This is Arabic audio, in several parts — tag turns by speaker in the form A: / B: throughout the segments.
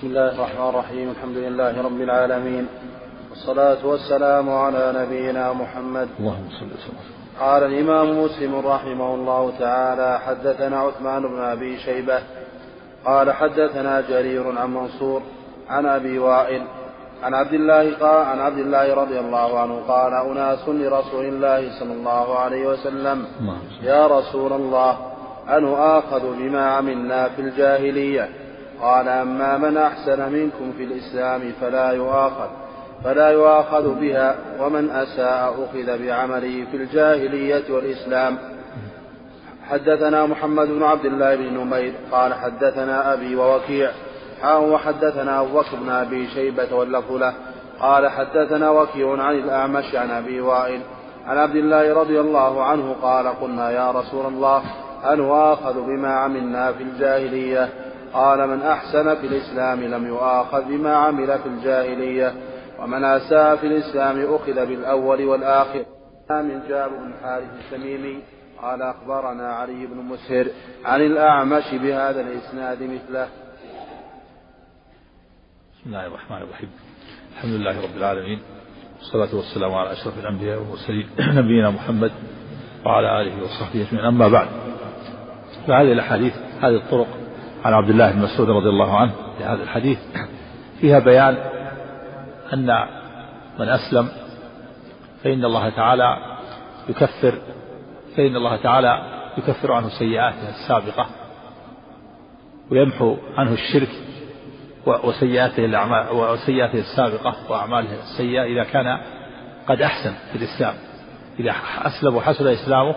A: بسم الله الرحمن الرحيم الحمد لله رب العالمين والصلاة والسلام على نبينا محمد.
B: اللهم صل وسلم.
A: قال الإمام مسلم رحمه الله تعالى حدثنا عثمان بن أبي شيبة قال حدثنا جرير عن منصور عن أبي وائل عن عبد الله قال عن عبد الله رضي الله عنه قال أناس لرسول الله صلى الله عليه وسلم. يا رسول الله أن آخذ بما عملنا في الجاهلية. قال أما من أحسن منكم في الإسلام فلا يؤاخذ فلا يؤاخذ بها ومن أساء أخذ بعمله في الجاهلية والإسلام. حدثنا محمد بن عبد الله بن نمير قال حدثنا أبي ووكيع حاء وحدثنا أبو بن أبي شيبة واللفظ له. قال حدثنا وكيع عن الأعمش عن أبي وائل عن عبد الله رضي الله عنه قال قلنا يا رسول الله أن آخذ بما عملنا في الجاهلية؟ قال من أحسن في الإسلام لم يؤاخذ بما عمل في الجاهلية ومن أساء في الإسلام أخذ بالأول والآخر. من جابر بن حارث التميمي قال أخبرنا علي بن مسهر عن الأعمش بهذا الإسناد مثله.
B: بسم الله الرحمن الرحيم. الحمد لله رب العالمين والصلاة والسلام على أشرف الأنبياء والمرسلين نبينا محمد وعلى آله وصحبه أجمعين. أما بعد فهذه الأحاديث هذه الطرق عن عبد الله بن مسعود رضي الله عنه في هذا الحديث. فيها بيان أن من أسلم فإن الله تعالى يكفر فإن الله تعالى يكفر عنه سيئاته السابقة ويمحو عنه الشرك وسيئاته الأعمال وسيئاته السابقة وأعماله السيئة إذا كان قد أحسن في الإسلام. إذا أسلم وحسن إسلامه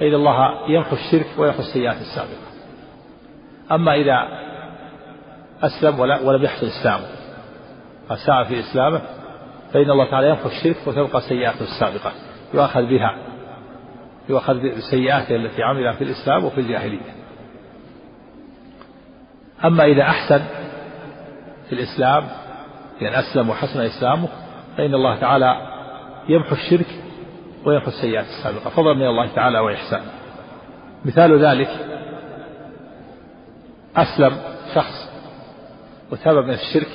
B: فإن الله يمحو الشرك ويمحو السيئات السابقة. أما إذا أسلم ولم يحصل إسلامه أساء في إسلامه فإن الله تعالى يمحو الشرك وتبقى سيئاته السابقة. يؤخذ بها. يؤخذ بسيئاته التي عملها في الإسلام وفي الجاهلية. أما إذا أحسن في الإسلام يعني أسلم وحسن إسلامه فإن الله تعالى يمحو الشرك ويمحو السيئات السابقة. فضلا من الله تعالى وإحسان مثال ذلك أسلم شخص وتاب من الشرك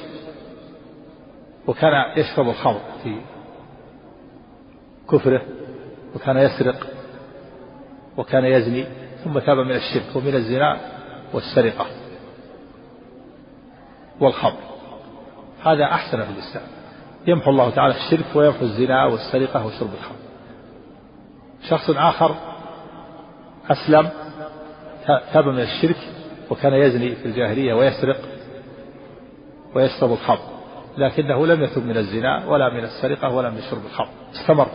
B: وكان يشرب الخمر في كفره وكان يسرق وكان يزني ثم تاب من الشرك ومن الزنا والسرقة والخمر. هذا أحسن في الإسلام. يمحو الله تعالى الشرك ويمحو الزنا والسرقة وشرب الخمر. شخص آخر أسلم تاب من الشرك وكان يزني في الجاهلية ويسرق ويشرب الخمر لكنه لم يتب من الزنا ولا من السرقة ولا من شرب الخمر. استمر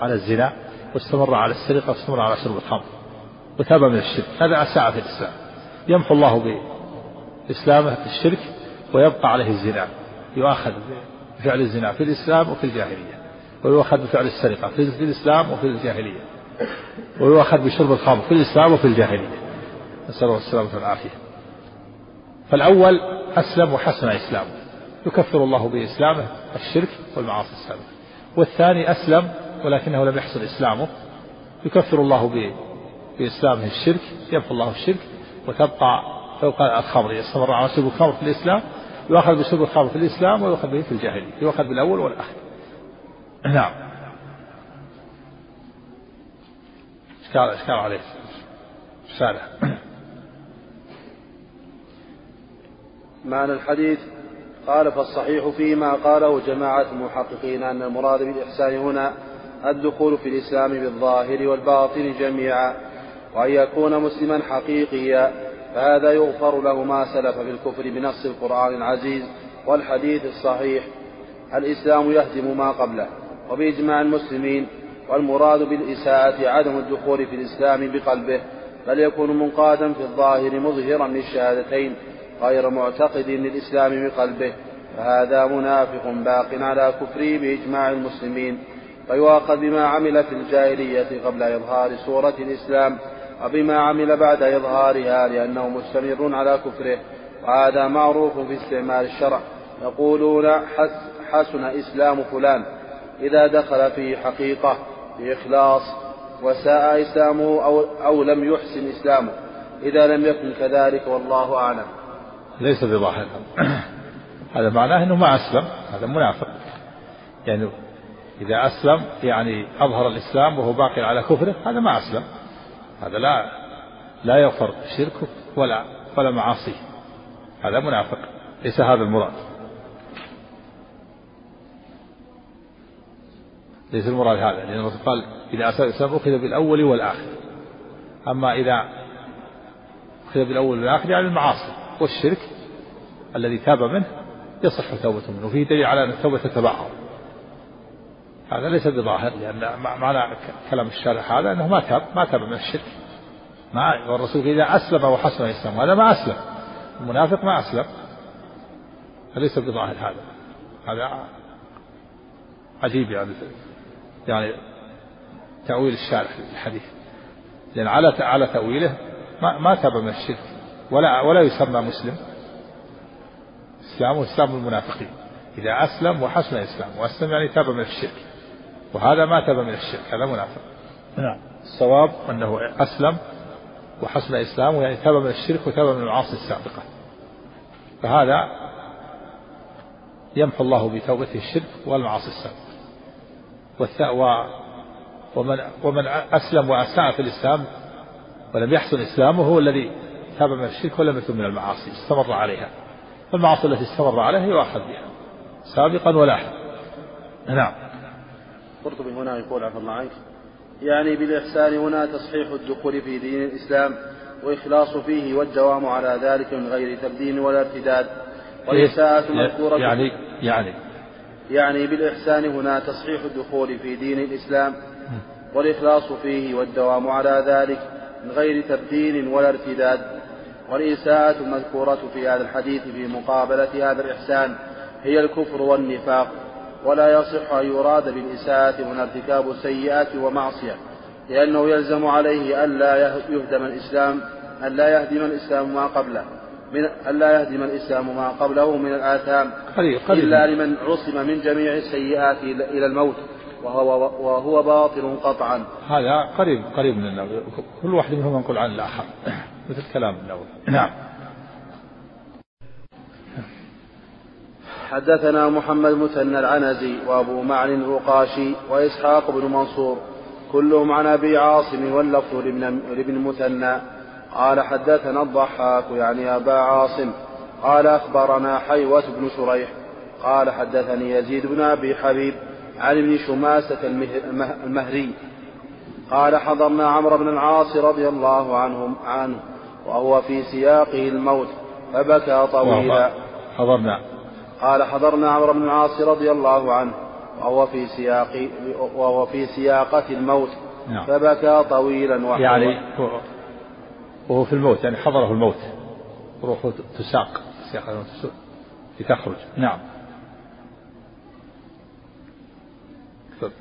B: على الزنا واستمر على السرقة واستمر على شرب الخمر وتاب من الشرك. هذا أساء في الإسلام. يمحو الله بإسلامه الشرك ويبقى عليه الزنا. يؤاخذ بفعل الزنا في الإسلام وفي الجاهلية ويؤخذ بفعل السرقة في الإسلام وفي الجاهلية ويؤخذ بشرب الخمر في الإسلام وفي الجاهلية. نسأل الله السلامة والعافية. فالأول أسلم وحسن إسلامه يكفر الله بإسلامه الشرك والمعاصي السابقة والثاني أسلم ولكنه لم يحصل إسلامه. يكفر الله بإسلامه الشرك يمحو الله الشرك وتبقى فوق الخمر. يستمر على شرب الخمر في الإسلام يؤخذ بشرب الخمر في الإسلام ويؤخذ به في الجاهلية. يؤخذ بالأول والآخر. نعم. إشكال إشكال عليه؟ رسالة
A: معنى الحديث قال فالصحيح فيما قاله جماعة المحققين أن المراد بالإحسان هنا الدخول في الإسلام بالظاهر والباطن جميعا وأن يكون مسلما حقيقيا فهذا يغفر له ما سلف في الكفر بنص القرآن العزيز والحديث الصحيح. الإسلام يهدم ما قبله وبإجماع المسلمين والمراد بالإساءة عدم الدخول في الإسلام بقلبه بل يكون منقادا في الظاهر مظهرا للشهادتين غير معتقد للإسلام بقلبه فهذا منافق باق على كفره بإجماع المسلمين فيؤاخذ بما عمل في الجاهلية قبل إظهار صورة الإسلام وبما عمل بعد إظهارها لأنه مستمر على كفره وهذا معروف في استعمال الشرع يقولون حسن إسلام فلان إذا دخل فيه حقيقة بإخلاص وساء إسلامه أو, أو لم يحسن إسلامه إذا لم يكن كذلك والله أعلم.
B: ليس بظاهر هذا معناه أنه ما أسلم. هذا منافق. يعني إذا أسلم يعني أظهر الإسلام وهو باقي على كفره هذا ما أسلم. هذا لا لا يغفر شركه ولا ولا معاصيه. هذا منافق. ليس هذا المراد. ليس المراد هذا. لأن الرسول قال إذا أسلم الإسلام أخذ بالأول والآخر. أما إذا أخذ بالأول والآخر يعني المعاصي. والشرك الذي تاب منه يصح توبته منه وفيه دليل على أن التوبة تتبعض. هذا ليس بظاهر لأن معنى كلام الشارح هذا أنه ما تاب ما تاب من الشرك. ما والرسول إذا أسلم وحسن الإسلام هذا ما أسلم. المنافق ما أسلم. فليس بظاهر هذا. هذا عجيب يعني يعني تأويل الشارح للحديث لأن على على تأويله ما ما تاب من الشرك. ولا ولا يسمى مسلم. إسلامه إسلام المنافقين. إذا أسلم وحسن الإسلام. وأسلم يعني تاب من الشرك. وهذا ما تاب من الشرك. هذا منافق. نعم. الصواب أنه أسلم وحسن إسلامه يعني تاب من الشرك وتاب من المعاصي السابقة. فهذا يمحو الله بتوبته الشرك والمعاصي السابقة. ومن ومن أسلم وأساء في الإسلام ولم يحسن إسلامه هو الذي تاب من الشرك ولم يتب من المعاصي؟ استمر عليها. فالمعاصي التي استمر عليها يؤاخذ بها. سابقا ولاحقا نعم.
A: قرطبي هنا يقول عفى الله عنك يعني بالإحسان هنا تصحيح الدخول في دين الإسلام وإخلاص فيه والدوام على ذلك من غير تبديل ولا ارتداد. والإساءة مذكورة
B: يعني يعني.
A: يعني بالإحسان هنا تصحيح الدخول في دين الإسلام والإخلاص فيه والدوام على ذلك من غير تبديل ولا ارتداد. والإساءة المذكورة في هذا الحديث في مقابلة هذا الإحسان هي الكفر والنفاق ولا يصح أن يراد بالإساءة هنا ارتكاب السيئات ومعصية لأنه يلزم عليه ألا يهدم الإسلام ألا يهدم الإسلام ما قبله من ألا يهدم الإسلام ما قبله من الآثام قريب قريب إلا لمن عصم من جميع السيئات إلى الموت. وهو وهو باطل قطعا.
B: هذا قريب قريب من النووي. كل واحد منهم ينقل عن الآخر. مثل كلام النووي. نعم.
A: حدثنا محمد مثنى العنزي وأبو معن الرقاشي وإسحاق بن منصور. كلهم عن أبي عاصم واللفظ لابن مثنى قال حدثنا الضحاك يعني أبا عاصم. قال أخبرنا حيوة بن شريح. قال حدثني يزيد بن أبي حبيب. عن ابن شماسة المهري قال حضرنا عمرو بن العاص رضي الله عنهم عنه وهو في سياقه الموت فبكى طويلا.
B: حضرنا.
A: قال حضرنا عمرو بن العاص رضي الله عنه وهو في سياق وهو في سياقة الموت نعم. فبكى طويلا
B: وحوى يعني وهو في الموت يعني حضره الموت. روحه تساق. سياق الموت لتخرج نعم.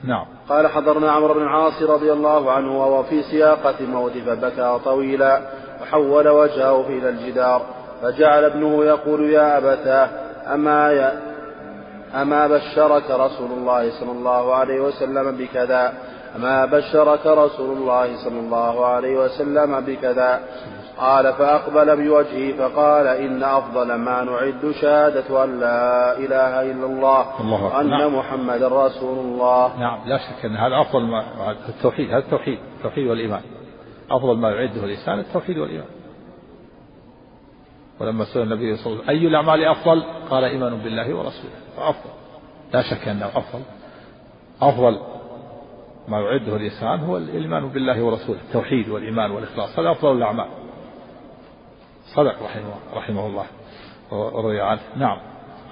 B: نعم.
A: قال حضرنا عمرو بن العاص رضي الله عنه وهو في سياقة الموت فبكى طويلا وحول وجهه إلى الجدار فجعل ابنه يقول يا أبتاه أما ي... أما بشرك رسول الله صلى الله عليه وسلم بكذا؟ أما بشرك رسول الله صلى الله عليه وسلم بكذا؟ قال فأقبل بوجهه فقال إن أفضل ما نعد شهادة أن لا إله إلا الله, الله وأن نعم. محمد رسول الله.
B: نعم لا شك أن هذا أفضل ما التوحيد هذا التوحيد التوحيد والإيمان. أفضل ما يعده الإنسان التوحيد والإيمان. ولما سئل النبي صلى الله عليه وسلم أي الأعمال أفضل؟ قال إيمان بالله ورسوله. فأفضل لا شك أنه أفضل. أفضل ما يعده الإنسان هو الإيمان بالله ورسوله التوحيد والإيمان والإخلاص. هذا أفضل الأعمال. صدق رحمه, رحمه الله ورضي عنه. نعم.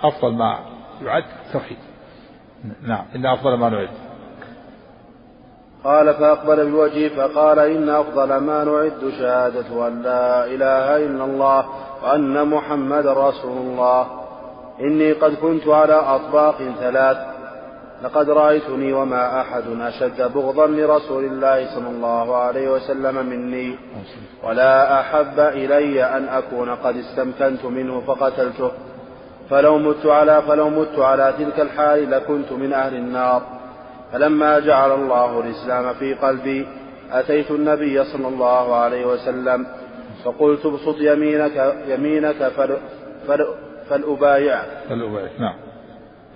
B: أفضل ما يعد التوحيد نعم. إن أفضل ما نعد.
A: قال فأقبل بوجهه فقال إن أفضل ما نعد شهادة أن لا إله إلا الله وأن محمد رسول الله. إني قد كنت على أطباق ثلاث لقد رأيتني وما أحد أشد بغضا لرسول الله صلى الله عليه وسلم مني ولا أحب إلي أن أكون قد استمكنت منه فقتلته. فلو مت على فلو مت على تلك الحال لكنت من أهل النار. فلما جعل الله الإسلام في قلبي أتيت النبي صلى الله عليه وسلم فقلت ابسط يمينك يمينك فل فل فلأبايعه
B: فلأبايع نعم.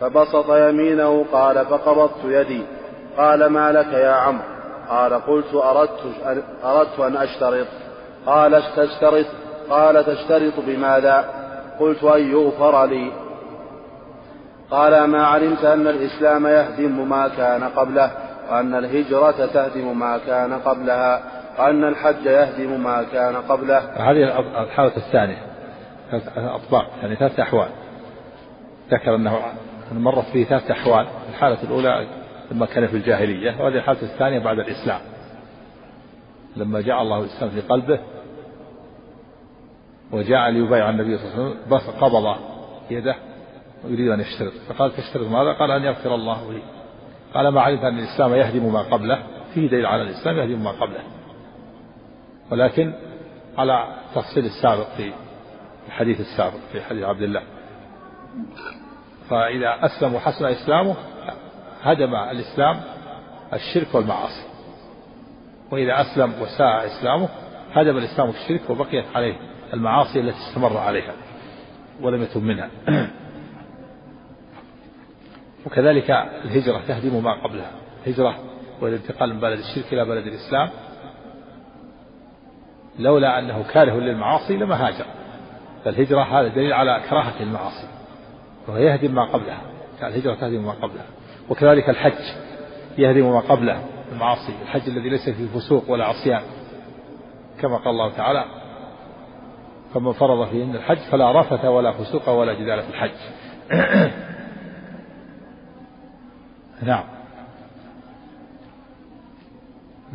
A: فبسط يمينه قال فقبضت يدي. قال ما لك يا عمرو؟ قال قلت أردت أردت أن أشترط. قال تشترط قال تشترط بماذا؟ قلت أن يغفر لي. قال ما علمت أن الإسلام يهدم ما كان قبله وأن الهجرة تهدم ما كان قبلها وأن الحج يهدم ما كان قبله.
B: هذه الحالة الثانية. أطباق يعني ثلاث أحوال. ذكر أنه مرت فيه ثلاث أحوال الحالة الأولى لما كان في الجاهلية وهذه الحالة الثانية بعد الإسلام. لما جاء الله الإسلام في قلبه وجاء ليبايع النبي صلى الله عليه وسلم بس قبض يده ويريد أن يشترط. فقال تشترط ماذا؟ قال أن يغفر الله لي. قال ما علمت أن الإسلام يهدم ما قبله. فيه دليل على الإسلام يهدم ما قبله. ولكن على تفصيل السابق في الحديث السابق في حديث عبد الله. فإذا أسلم وحسن إسلامه هدم الإسلام الشرك والمعاصي. وإذا أسلم وساء إسلامه هدم الإسلام الشرك وبقيت عليه المعاصي التي استمر عليها ولم يتم منها. وكذلك الهجرة تهدم ما قبلها. الهجرة والانتقال من بلد الشرك إلى بلد الإسلام. لولا أنه كاره للمعاصي لما هاجر. فالهجرة هذا دليل على كراهة المعاصي. يهدم ما قبلها. الهجرة تهدم ما قبلها. وكذلك الحج يهدم ما قبله المعاصي الحج الذي ليس فيه فسوق ولا عصيان. كما قال الله تعالى فمن فرض فيهن الحج فلا رفث ولا فسوق ولا جدال في الحج. نعم.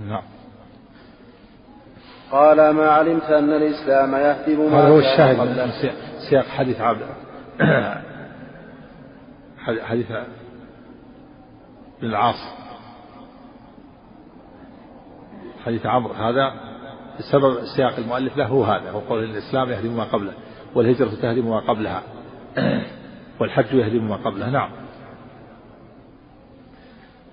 B: نعم.
A: قال ما علمت أن الإسلام يهدم ما
B: هذا هو الشاهد من سياق حديث عبد حديث بن العاص. حديث عمرو. هذا سبب سياق المؤلف له هو هذا هو قول الإسلام يهدم ما قبله والهجرة تهدم ما قبلها والحج يهدم ما قبله نعم.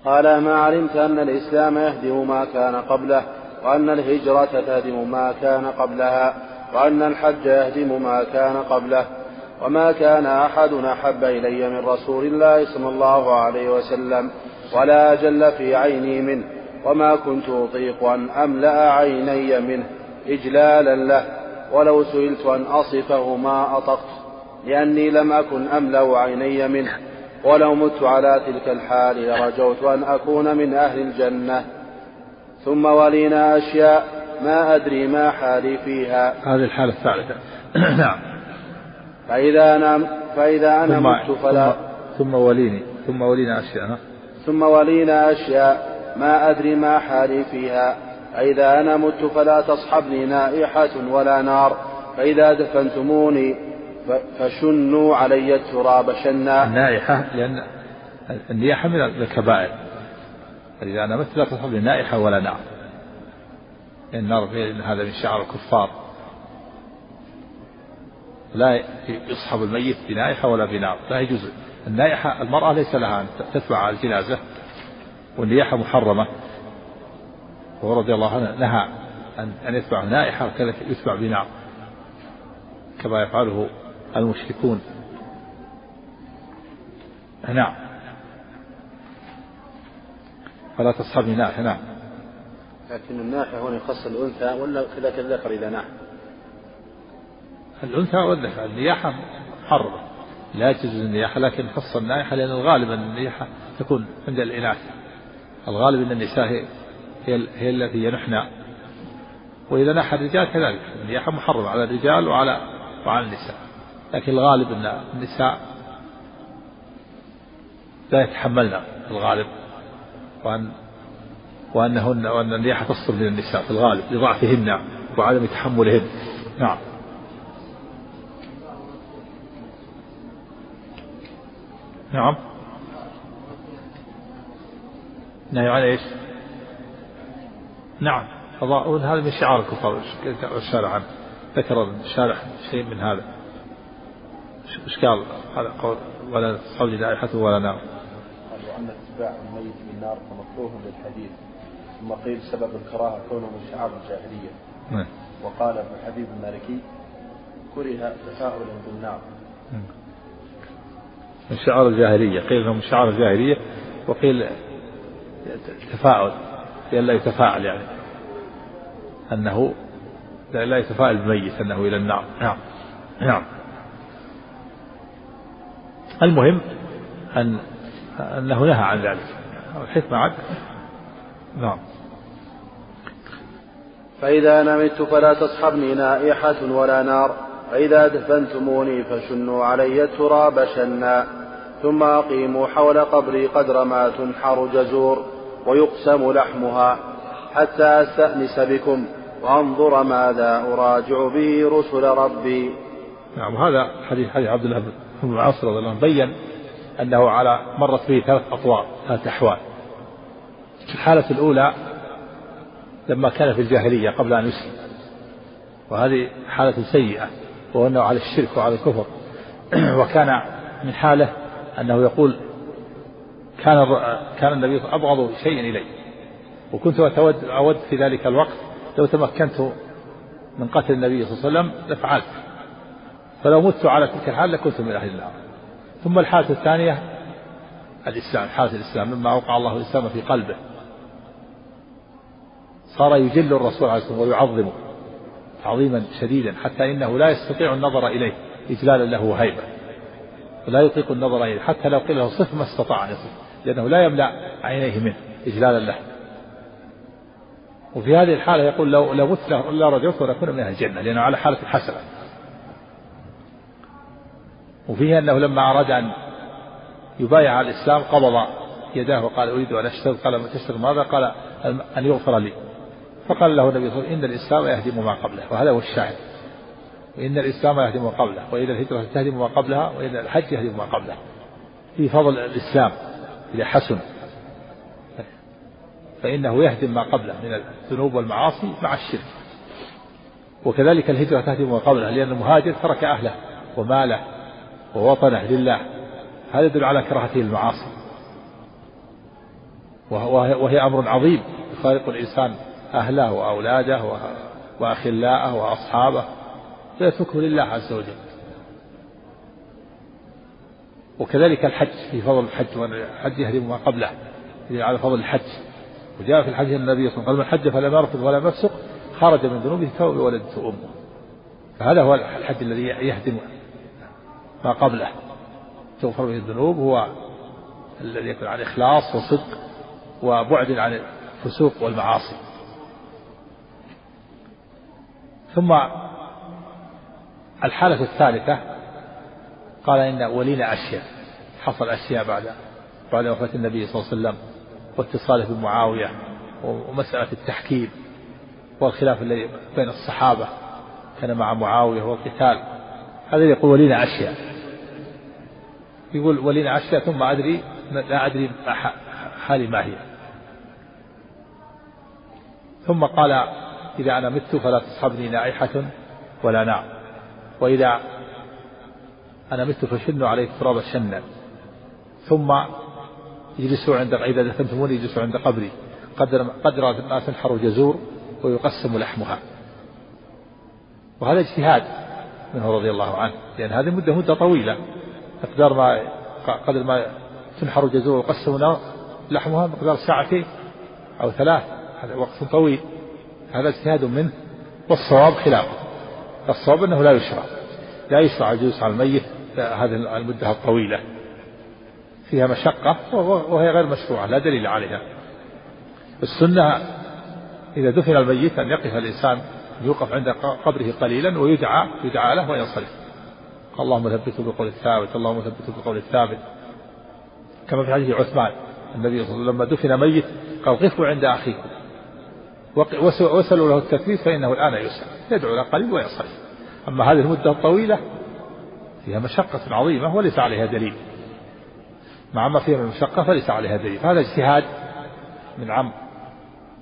A: قال ما علمت أن الإسلام يهدم ما كان قبله وأن الهجرة تهدم ما كان قبلها وأن الحج يهدم ما كان قبله. وما كان أحد أحب إلي من رسول الله صلى الله عليه وسلم ولا أجل في عيني منه وما كنت أطيق أن أملأ عيني منه إجلالا له ولو سئلت أن أصفه ما أطقت لأني لم أكن أملأ عيني منه ولو مت على تلك الحال لرجوت أن أكون من أهل الجنة ثم ولينا أشياء ما أدري ما حالي فيها
B: هذه الحالة الثالثة. نعم.
A: فإذا أنا فإذا أنا مت فلا
B: ثم, ثم وليني. ثم ولينا أشياء
A: ثم ولينا أشياء ما أدري ما حالي فيها. فإذا أنا مت فلا تصحبني نائحة ولا نار. فإذا دفنتموني فشنوا علي التراب شنا.
B: النائحة لأن النياحة من الكبائر. فإذا أنا مت لا تصحبني نائحة ولا نار. النار هذا من شعر الكفار. لا يصحب الميت بنائحة ولا بنار لا يجوز. النائحة المرأة ليس لها أن تتبع الجنازة والنياحة محرمة. وهو رضي الله عنه نهى أن يتبع نائحة وكذلك يتبع بنار كما يفعله المشركون. نعم. فلا تصحبني نائحة نعم.
A: لكن الناحية هنا يخص الأنثى ولا كذاك الذكر إذا ناح.
B: الأنثى والذكر النياحة محرمة لا يجوز النياحة لكن خص النائحة لأن الغالب أن النياحة تكون عند الإناث. الغالب أن النساء هي هي, هي التي ينحن. وإذا نحى الرجال كذلك. النياحة محرمة على الرجال وعلى وعلى النساء. لكن الغالب أن النساء لا يتحملن الغالب وأن وأنهن وأن النياحة تصدر من النساء في الغالب لضعفهن وعدم تحملهن. نعم. نعم. نهي عن إيش؟ نعم. هذا من شعار الكفار الشارع عنه. ذكر الشارع شيء من هذا. إيش قال؟ هذا قول ولا تصلي لائحته ولا نار
A: قال وأن اتباع الميت بالنار فمكروه للحديث ثم قيل سبب الكراهة كونه من شعار الجاهلية.
B: نعم.
A: وقال ابن حبيب المالكي كره تفاؤلا بالنار.
B: من شعار الجاهلية. قيل انه من شعار الجاهلية وقيل تفاؤل لئلا يتفاعل يعني. أنه لا يتفاعل بميت أنه إلى النار. نعم نعم. المهم أن أنه نهى عن ذلك. الحكمة عد نعم.
A: فإذا نمت فلا تصحبني نائحة ولا نار. فإذا دفنتموني فشنوا علي التراب شنا ثم أقيموا حول قبري قدر ما تنحر جزور ويقسم لحمها حتى أستأنس بكم وأنظر ماذا أراجع به رسل ربي.
B: نعم هذا حديث حديث عبد الله بن العاص رضي الله عنه بين أنه على مرت به ثلاث أطوار ثلاث أحوال. الحالة الأولى لما كان في الجاهلية قبل أن يسلم وهذه حالة سيئة. وأنه على الشرك وعلى الكفر. وكان من حاله أنه يقول كان كان النبي أبغض شيء إلي. وكنت أتود أود في ذلك الوقت لو تمكنت من قتل النبي صلى الله عليه وسلم لفعلت. فلو مت على تلك الحال لكنت من أهل النار. ثم الحالة الثانية الإسلام حالة الإسلام مما أوقع الله الإسلام في قلبه. صار يجل الرسول عليه الصلاة والسلام ويعظمه. تعظيما شديدا حتى إنه لا يستطيع النظر إليه إجلالا له وهيبة. ولا يطيق النظر إليه حتى لو قيل له صف ما استطاع أن يصف لأنه لا يملأ عينيه منه إجلالا له. وفي هذه الحالة يقول لو لو مت لا رجعت ولكون من أهل الجنة لأنه على حالة حسنة. وفيه أنه لما أراد أن يبايع على الإسلام قبض يداه وقال أريد أن أشتغل قال تشتغل ماذا؟ قال أن يغفر لي. فقال له النبي صلى الله عليه وسلم إن الإسلام يهدم ما قبله. وهذا هو الشاهد. وإن الإسلام يهدم ما قبله. وإن الهجرة تهدم ما قبلها وإن الحج يهدم ما قبله في فضل الإسلام إذا حسن. فإنه يهدم ما قبله من الذنوب والمعاصي مع الشرك. وكذلك الهجرة تهدم ما قبلها لأن المهاجر ترك أهله وماله ووطنه لله. هذا يدل على كراهته المعاصي وهي أمر عظيم. يفارق الإنسان أهله وأولاده وأخلاءه وأصحابه فيتركه لله عز وجل. وكذلك الحج في فضل الحج والحج يهدم ما قبله على فضل الحج. وجاء في الحديث النبي صلى الله عليه وسلم الحج فلم يرفض ولا يفسق خرج من ذنوبه كوب ولدته امه فهذا هو الحج الذي يهدم ما قبله. تغفر به الذنوب هو الذي يكون عن إخلاص وصدق وبعد عن الفسوق والمعاصي. ثم الحالة الثالثة قال إن ولينا أشياء حصل أشياء بعد بعد وفاة النبي صلى الله عليه وسلم واتصاله بمعاوية ومسألة التحكيم والخلاف الذي بين الصحابة كان مع معاوية والقتال. هذا يقول ولينا أشياء يقول ولينا أشياء ثم أدري لا أدري حالي ما هي. ثم قال إذا أنا مت فلا تصحبني نائحة ولا نار وإذا أنا مت فشنوا عليه التراب شنا ثم يجلسوا عند إذا دفنتموني يجلسوا عند قبري. قدر قدر ما تنحر جزور ويقسم لحمها. وهذا اجتهاد منه رضي الله عنه. لأن هذه مدة مدة طويلة. مقدار ما قدر ما تنحر جزور ويقسم لحمها مقدار ساعتين أو ثلاث. هذا وقت طويل. هذا اجتهاد منه والصواب خلافه. الصواب أنه لا يشرع لا يشرع الجلوس على الميت هذه المدة الطويلة. فيها مشقة وهي غير مشروعة لا دليل عليها. السنة إذا دفن الميت أن يقف الإنسان يوقف عند قبره قليلا ويدعى يدعى له وينصرف. اللهم ثبته بقول الثابت اللهم ثبته بقول الثابت. كما في حديث عثمان النبي صلى الله عليه وسلم لما دفن ميت قال قفوا عند أخيكم. وسلوا له التثبيت فإنه الآن يسأل. يدعو له قليل وينصرف أما هذه المدة الطويلة فيها مشقة عظيمة وليس عليها دليل. مع ما فيها من مشقة فليس عليها دليل. هذا اجتهاد من عم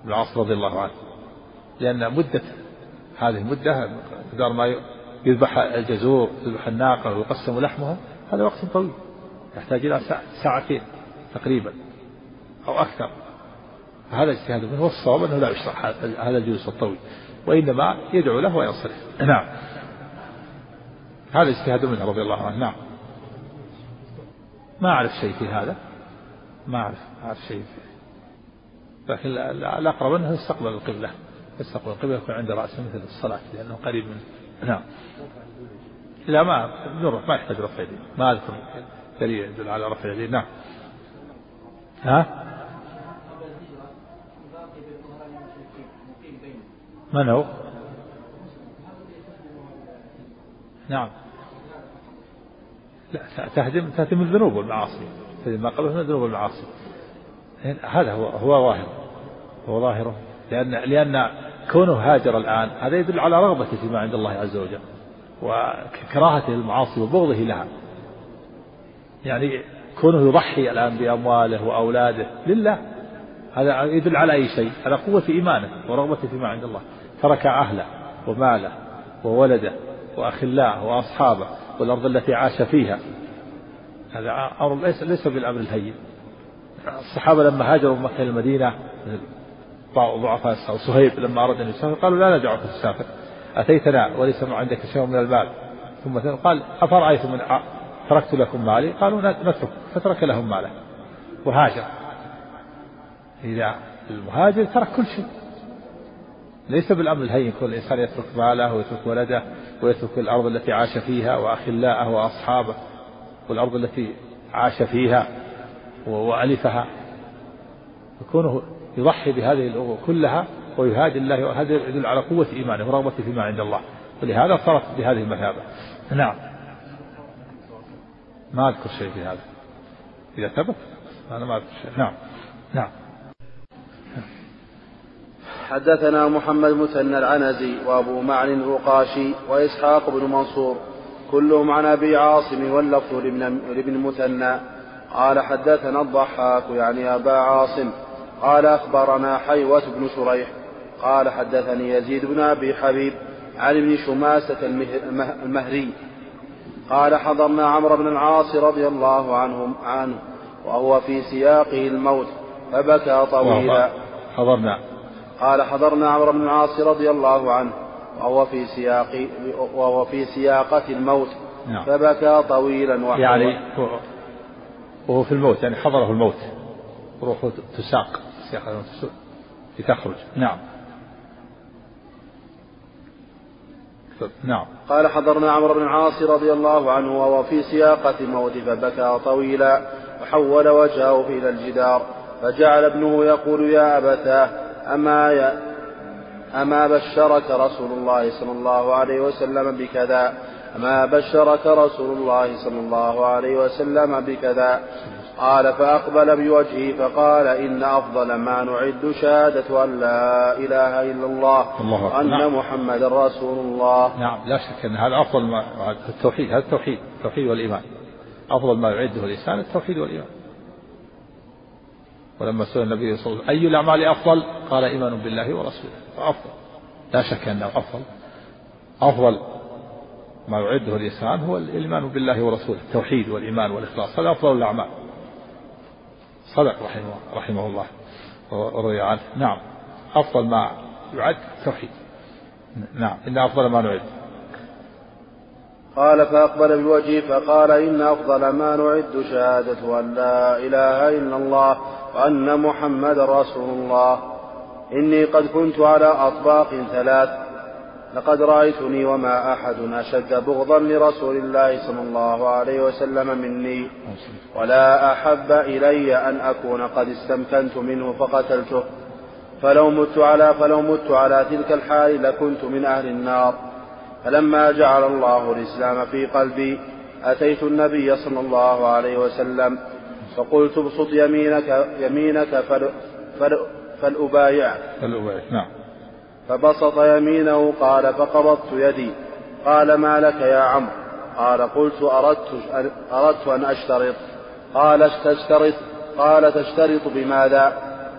B: بن العاص رضي الله عنه. لأن مدة هذه المدة مقدار ما يذبح الجزور يذبح الناقة ويقسم لحمها هذا وقت طويل. يحتاج إلى ساعتين تقريبا أو أكثر. هذا اجتهاد منه والصواب أنه لا يشرع هذا الجلوس الطويل وإنما يدعو له وينصرف. نعم. هذا اجتهاد منه رضي الله عنه نعم. ما أعرف شيء في هذا. ما أعرف ما أعرف شيء فيه لكن الأقرب أنه يستقبل القبلة. يستقبل القبلة يكون عند رأسه مثل الصلاة لأنه قريب من نعم. لا ما نروح ما يحتاج رفع يدين ما أذكر دليل يدل على رفع يدين نعم. ها؟ من هو؟ نعم. لا تهدم تهدم الذنوب والمعاصي. تهدم ما قبله من الذنوب والمعاصي. هذا هو هو ظاهر. هو ظاهره لأن لأن كونه هاجر الآن هذا يدل على رغبته فيما عند الله عز وجل وكراهته للمعاصي وبغضه لها. يعني كونه يضحي الآن بأمواله وأولاده لله هذا يدل على أي شيء؟ على قوة إيمانه ورغبته فيما عند الله. ترك أهله وماله وولده وأخلاه وأصحابه والأرض التي عاش فيها. هذا أمر ليس ليس بالأمر الهين. الصحابة لما هاجروا من مكة إلى المدينة ضعفاء صهيب لما أراد أن يسافر قالوا لا ندعك تسافر. أتيتنا وليس عندك شيء من المال. ثم قال أفرأيتم من تركت لكم مالي؟ قالوا نترك. فترك لهم ماله. وهاجر. إذا المهاجر ترك كل شيء. ليس بالأمر الهين كل إنسان يترك ماله ويترك ولده ويترك الأرض التي عاش فيها وأخلاءه وأصحابه والأرض التي عاش فيها وألفها. يكونه يضحي بهذه الأمور كلها ويهادي الله هذا يدل على قوة إيمانه ورغبته فيما عند الله. ولهذا صارت بهذه المثابة نعم. ما أذكر شيء في هذا. إذا ثبت. أنا ما أذكر شيء. نعم. نعم.
A: حدثنا محمد مثنى العنزي وابو معن الرقاشي وإسحاق بن منصور كلهم عن أبي عاصم واللفظ لابن مثنى. قال حدثنا الضحاك يعني أبا عاصم قال أخبرنا حيوة بن شريح قال حدثني يزيد بن أبي حبيب عن ابن شماسة المهري. قال حضرنا عمرو بن العاص رضي الله عنهم عنه وهو في سياقه الموت فبكى طويلا.
B: حضرنا.
A: قال حضرنا عمرو بن العاص رضي الله عنه وهو في سياق وهو في سياقة الموت. نعم. فبكى طويلا
B: وحوى يعني وهو في الموت يعني حضره الموت. روحه تساق. سياقة الموت لتخرج. نعم. نعم.
A: قال حضرنا عمرو بن العاص رضي الله عنه وهو في سياقة الموت فبكى طويلا وحول وجهه إلى الجدار فجعل ابنه يقول يا أبتاه أما ي... أما بشرك رسول الله صلى الله عليه وسلم بكذا. أما بشرك رسول الله صلى الله عليه وسلم بكذا. قال فأقبل بوجهه فقال إن أفضل ما نعد شهادة أن لا إله إلا الله, الله وأن نعم. محمد رسول الله.
B: نعم لا شك أن هذا أفضل ما التوحيد هذا التوحيد التوحيد والإيمان. أفضل ما يعده الإنسان التوحيد والإيمان. ولما سئل النبي صلى الله عليه وسلم أي الأعمال أفضل؟ قال إيمان بالله ورسوله. أفضل لا شك أنه أفضل. أفضل ما يعده الإنسان هو الإيمان بالله ورسوله التوحيد والإيمان والإخلاص. هذا أفضل الأعمال. صدق رحمه, رحمه الله. ورضي عنه. نعم. أفضل ما يعد التوحيد نعم. إن أفضل ما نعد.
A: قال فأقبل بوجهه فقال إن أفضل ما نعد شهادة أن لا إله إلا الله وأن محمد رسول الله. إني قد كنت على أطباق ثلاث. لقد رأيتني وما أحد أشد بغضا لرسول الله صلى الله عليه وسلم مني. ولا أحب إلي أن أكون قد استمكنت منه فقتلته. فلو مت على فلو مت على تلك الحال لكنت من أهل النار. فلما جعل الله الإسلام في قلبي أتيت النبي صلى الله عليه وسلم فقلت ابسط يمينك يمينك فل فل فلأبايعك.
B: فلأبايعك نعم.
A: فبسط يمينه قال فقبضت يدي. قال ما لك يا عمرو؟ قال قلت أردت أردت أن أشترط. قال تشترط قال تشترط بماذا؟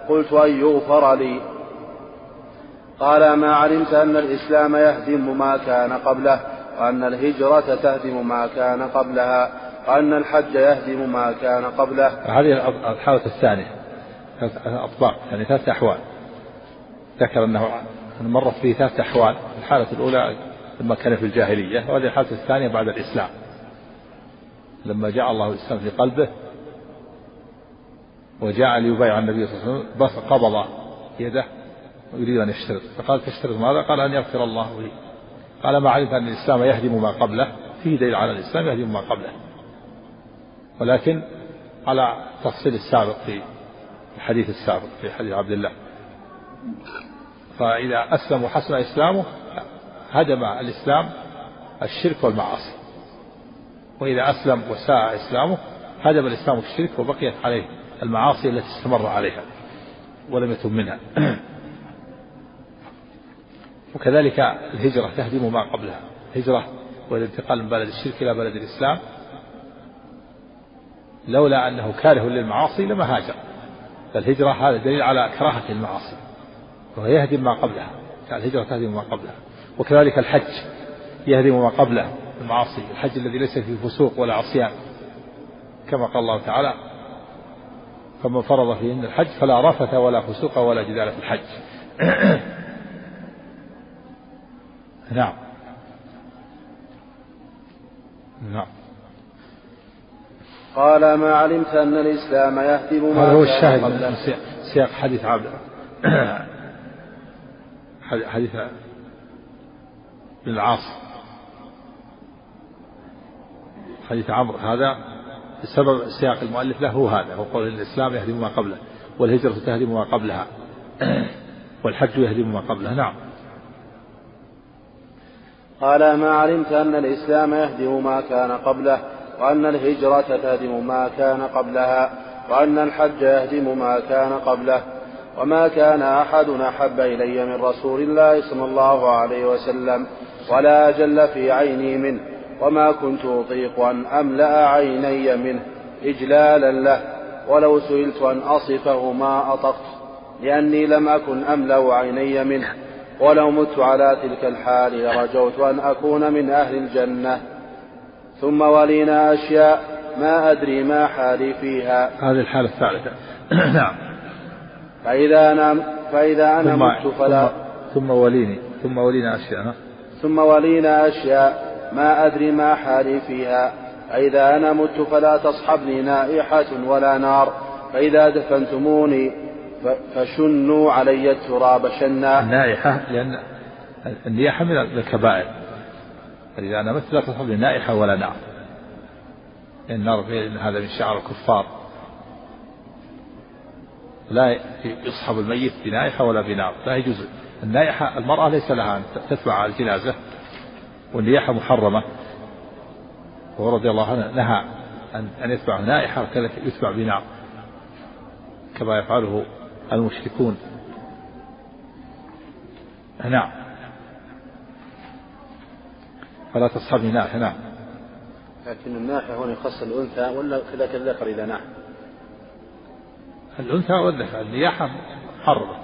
A: قلت أن يغفر لي. قال ما علمت أن الإسلام يهدم ما كان قبله وأن الهجرة تهدم ما كان قبلها وأن الحج يهدم ما كان قبله.
B: هذه الحالة الثانية أطباق يعني ثلاث أحوال. ذكر أنه مرت به ثلاث أحوال الحالة الأولى لما كان في الجاهلية وهذه الحالة الثانية بعد الإسلام. لما جاء الله الإسلام في قلبه وجاء ليبايع النبي صلى الله عليه وسلم بس قبض يده ويريد أن يشترط. فقال تشترط ماذا؟ قال أن يغفر الله لي. قال ما علمت أن الإسلام يهدم ما قبله. فيه دليل على الإسلام يهدم ما قبله. ولكن على تفصيل السابق في الحديث السابق في حديث عبد الله. فإذا أسلم وحسن إسلامه هدم الإسلام الشرك والمعاصي. وإذا أسلم وساء إسلامه هدم الإسلام الشرك وبقيت عليه المعاصي التي استمر عليها ولم يتم منها. وكذلك الهجرة تهدم ما قبلها. هجرة والانتقال من بلد الشرك إلى بلد الإسلام. لولا أنه كاره للمعاصي لما هاجر. فالهجرة هذا دليل على كراهة المعاصي. وهو يهدم ما قبلها. الهجرة تهدم ما قبلها. وكذلك الحج. يهدم ما قبله المعاصي. الحج الذي ليس فيه فسوق ولا عصيان. كما قال الله تعالى فمن فرض فيهن الحج فلا رفث ولا فسوق ولا جدال في الحج. نعم نعم
A: قال ما علمت أن الإسلام يهدم ما
B: هذا هو الشاهد من سياق حديث عبد حديث بن العاص حديث عمرو هذا سبب سياق المؤلف له هو هذا هو قول الإسلام يهدم ما قبله والهجرة تهدم ما قبلها والحج يهدم ما قبله. نعم.
A: قال ما علمت أن الإسلام يهدم ما كان قبله وأن الهجرة تهدم ما كان قبلها وأن الحج يهدم ما كان قبله. وما كان أحد أحب إلي من رسول الله صلى الله عليه وسلم ولا أجل في عيني منه وما كنت أطيق أن أملأ عيني منه إجلالا له ولو سئلت أن أصفه ما أطقت لأني لم أكن أملأ عيني منه. ولو مت على تلك الحال لرجوت أن أكون من أهل الجنة. ثم ولينا أشياء ما أدري ما حالي فيها.
B: هذه الحالة الثالثة. نعم.
A: فإذا أنا فإذا أنا مت فلا
B: ثم, ثم وليني. ثم ولينا أشياء.
A: ثم ولينا أشياء ما أدري ما حالي فيها. فإذا أنا مت فلا تصحبني نائحة ولا نار. فإذا دفنتموني فشنوا علي التراب شنا.
B: النائحة لأن النياحة من الكبائر. فإذا أنا مت لا تصحبني نائحة ولا نار. النار هذا من شعر الكفار. لا يصحب الميت بنائحة ولا بنار. لا يجوز. النائحة المرأة ليس لها أن تتبع الجنازة والنياحة محرمة. وهو رضي الله عنه نهى أن يتبع نائحة وكذلك يتبع بنار. كما يفعله المشركون. نعم. فلا تصحبني نائحة نعم.
A: لكن الناحية هنا يخص الأنثى ولا كذلك الذكر إذا ناح
B: الأنثى والذكر النياحة محرمة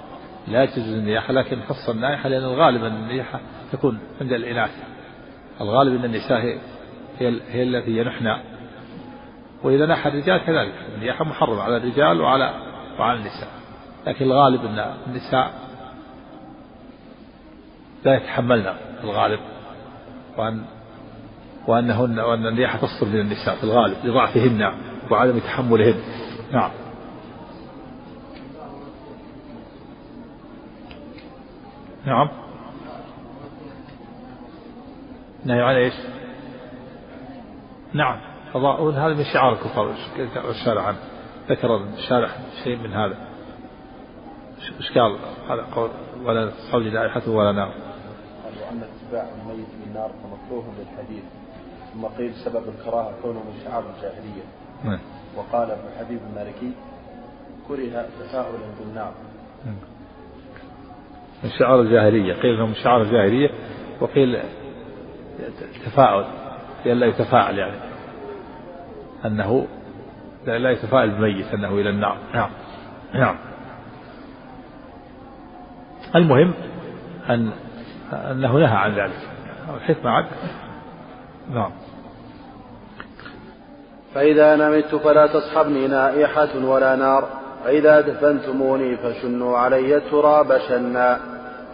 B: لا تجوز النياحة لكن خص النائحة لأن الغالب أن النياحة تكون عند الإناث. الغالب أن النساء هي, هي التي ينحن. وإذا نحى الرجال كذلك. النياحة محرمة على الرجال وعلى وعلى النساء. لكن الغالب أن النساء لا يتحملن الغالب وأن وأنهن وأن النياحة تصدر من النساء في الغالب لضعفهن وعدم تحملهن. نعم. نعم. نهي عن إيش؟ نعم. هذا من شعار الكفار والشارع عنه. ذكر الشارع شيء من هذا. إيش قال هذا قول ولا تصحب لائحته ولا نار.
A: قالوا ان اتباع الميت بالنار فمكروه بالحديث ثم قيل سبب الكراهة كونه من شعار الجاهلية.
B: نعم.
A: وقال ابن حبيب المالكي كره تفاؤلا بالنار.
B: من شعار الجاهلية. قيل إنه من شعار الجاهلية وقيل تفاؤل لئلا يتفاعل يعني. أنه لا يتفاعل بميت أنه إلى النار. نعم. نعم. المهم أن أنه نهى عن ذلك. الحكمة عد نعم.
A: فإذا نمت فلا تصحبني نائحة ولا نار. فإذا دفنتموني فشنوا علي التراب شنا.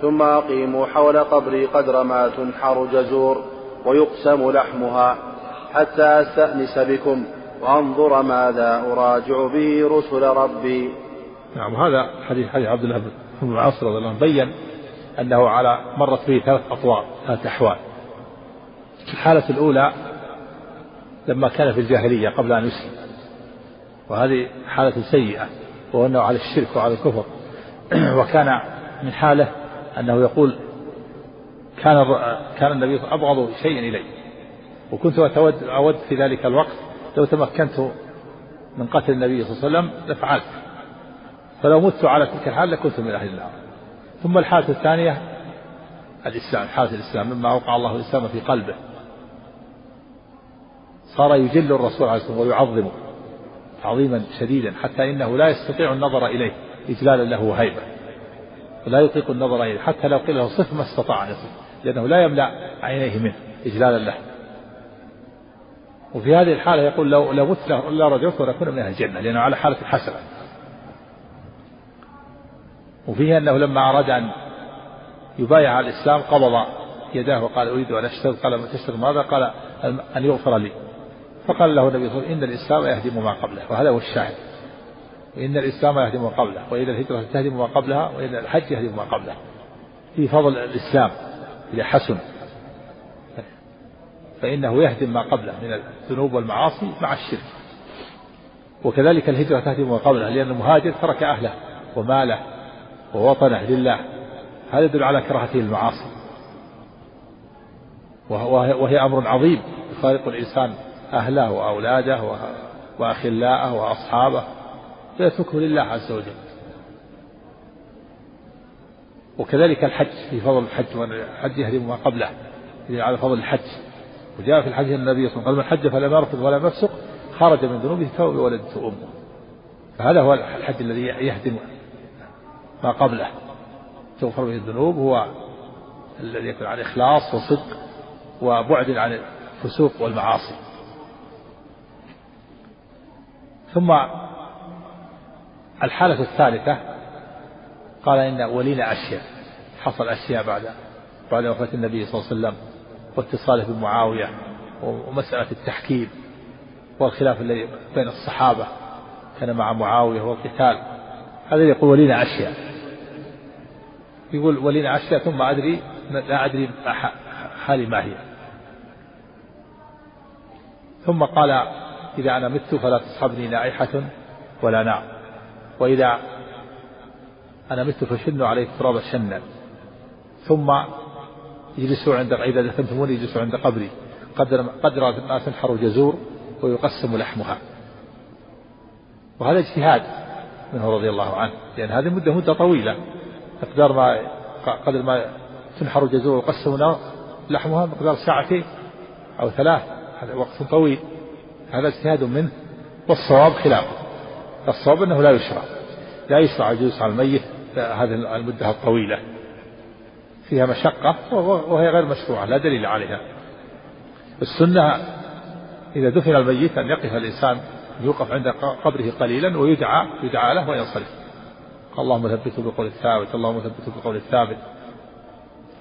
A: ثم أقيموا حول قبري قدر ما تنحر جزور ويقسم لحمها حتى أستأنس بكم وأنظر ماذا أراجع به رسل ربي.
B: نعم هذا حديث حديث عبد الله بن العاص رضي الله عنه بين أنه على مرت به ثلاث أطوار ثلاث أحوال. الحالة الأولى لما كان في الجاهلية قبل أن يسلم. وهذه حالة سيئة وهو أنه على الشرك وعلى الكفر. وكان من حاله أنه يقول كان كان النبي أبغض شيء إلي. وكنت أود في ذلك الوقت لو تمكنت من قتل النبي صلى الله عليه وسلم لفعلت. فلو مت على تلك الحال لكنت من أهل النار. ثم الحالة الثانية الإسلام حالة الإسلام مما أوقع الله الإسلام في قلبه. صار يجل الرسول عليه الصلاة والسلام ويعظمه تعظيما شديدا حتى إنه لا يستطيع النظر إليه إجلالا له وهيبة. ولا يطيق النظر إليه حتى لو قيل له صف ما استطاع أن يصف لأنه لا يملأ عينيه منه إجلالا له. وفي هذه الحالة يقول لو لو مت لا رجعت ولكن من أهل الجنة لأنه على حالة الحسنة وفيه أنه لما أراد أن يبايع على الإسلام قبض يداه وقال أريد أن أشتغل قال ما تشتغل ماذا؟ قال أن يغفر لي. فقال له النبي صلى الله عليه وسلم إن الإسلام يهدم ما قبله وهذا هو الشاهد. وإن الإسلام يهدم ما قبله وإن الهجرة تهدم ما قبلها وإن الحج يهدم ما قبله في فضل الإسلام إذا حسن. فإنه يهدم ما قبله من الذنوب والمعاصي مع الشرك. وكذلك الهجرة تهدم ما قبلها لأن المهاجر ترك أهله وماله ووطنه لله. هذا يدل على كراهته المعاصي وهي أمر عظيم. يفارق الإنسان أهله وأولاده وأخلاءه وأصحابه. فيتركه لله عز وجل. وكذلك الحج في فضل الحج والحج يهدم ما قبله. على فضل الحج. وجاء في الحديث النبي صلى الله عليه وسلم من حج فلم يرفض ولا يفسق خرج من ذنوبه كما ولدته أمه. فهذا هو الحج الذي يهدم ما قبله. تغفر به الذنوب هو الذي يكون عن إخلاص وصدق وبعد عن الفسوق والمعاصي. ثم الحالة الثالثة قال إن ولينا أشياء. حصل أشياء بعد بعد وفاة النبي صلى الله عليه وسلم واتصاله بمعاوية ومسألة التحكيم والخلاف الذي بين الصحابة. كان مع معاوية والقتال هذا يقول ولينا أشياء يقول ولينا أشياء ثم أدري لا أدري حالي ما هي. ثم قال إذا أنا مت فلا تصحبني نائحة ولا نار. وإذا أنا مت فشنوا عليه التراب شنا ثم يجلسوا عند إذا دفنتموني يجلسوا عند قبري. قدر قدر ما تنحر جزور ويقسم لحمها. وهذا اجتهاد. منه رضي الله عنه. لأن هذه المدة مدة طويلة. مقدار ما قدر ما تنحر جزور ويقسم لحمها مقدار ساعتين أو ثلاث. هذا وقت طويل. هذا اجتهاد منه. والصواب خلافه الصواب أنه لا يشرع. لا يشرع الجلوس على الميت هذه المدة الطويلة. فيها مشقة وهي غير مشروعة لا دليل عليها. السنة إذا دفن الميت أن يقف الإنسان يوقف عند قبره قليلا ويدعى يدعى له وينصرف اللهم ثبته بالقول الثابت اللهم ثبته بالقول الثابت.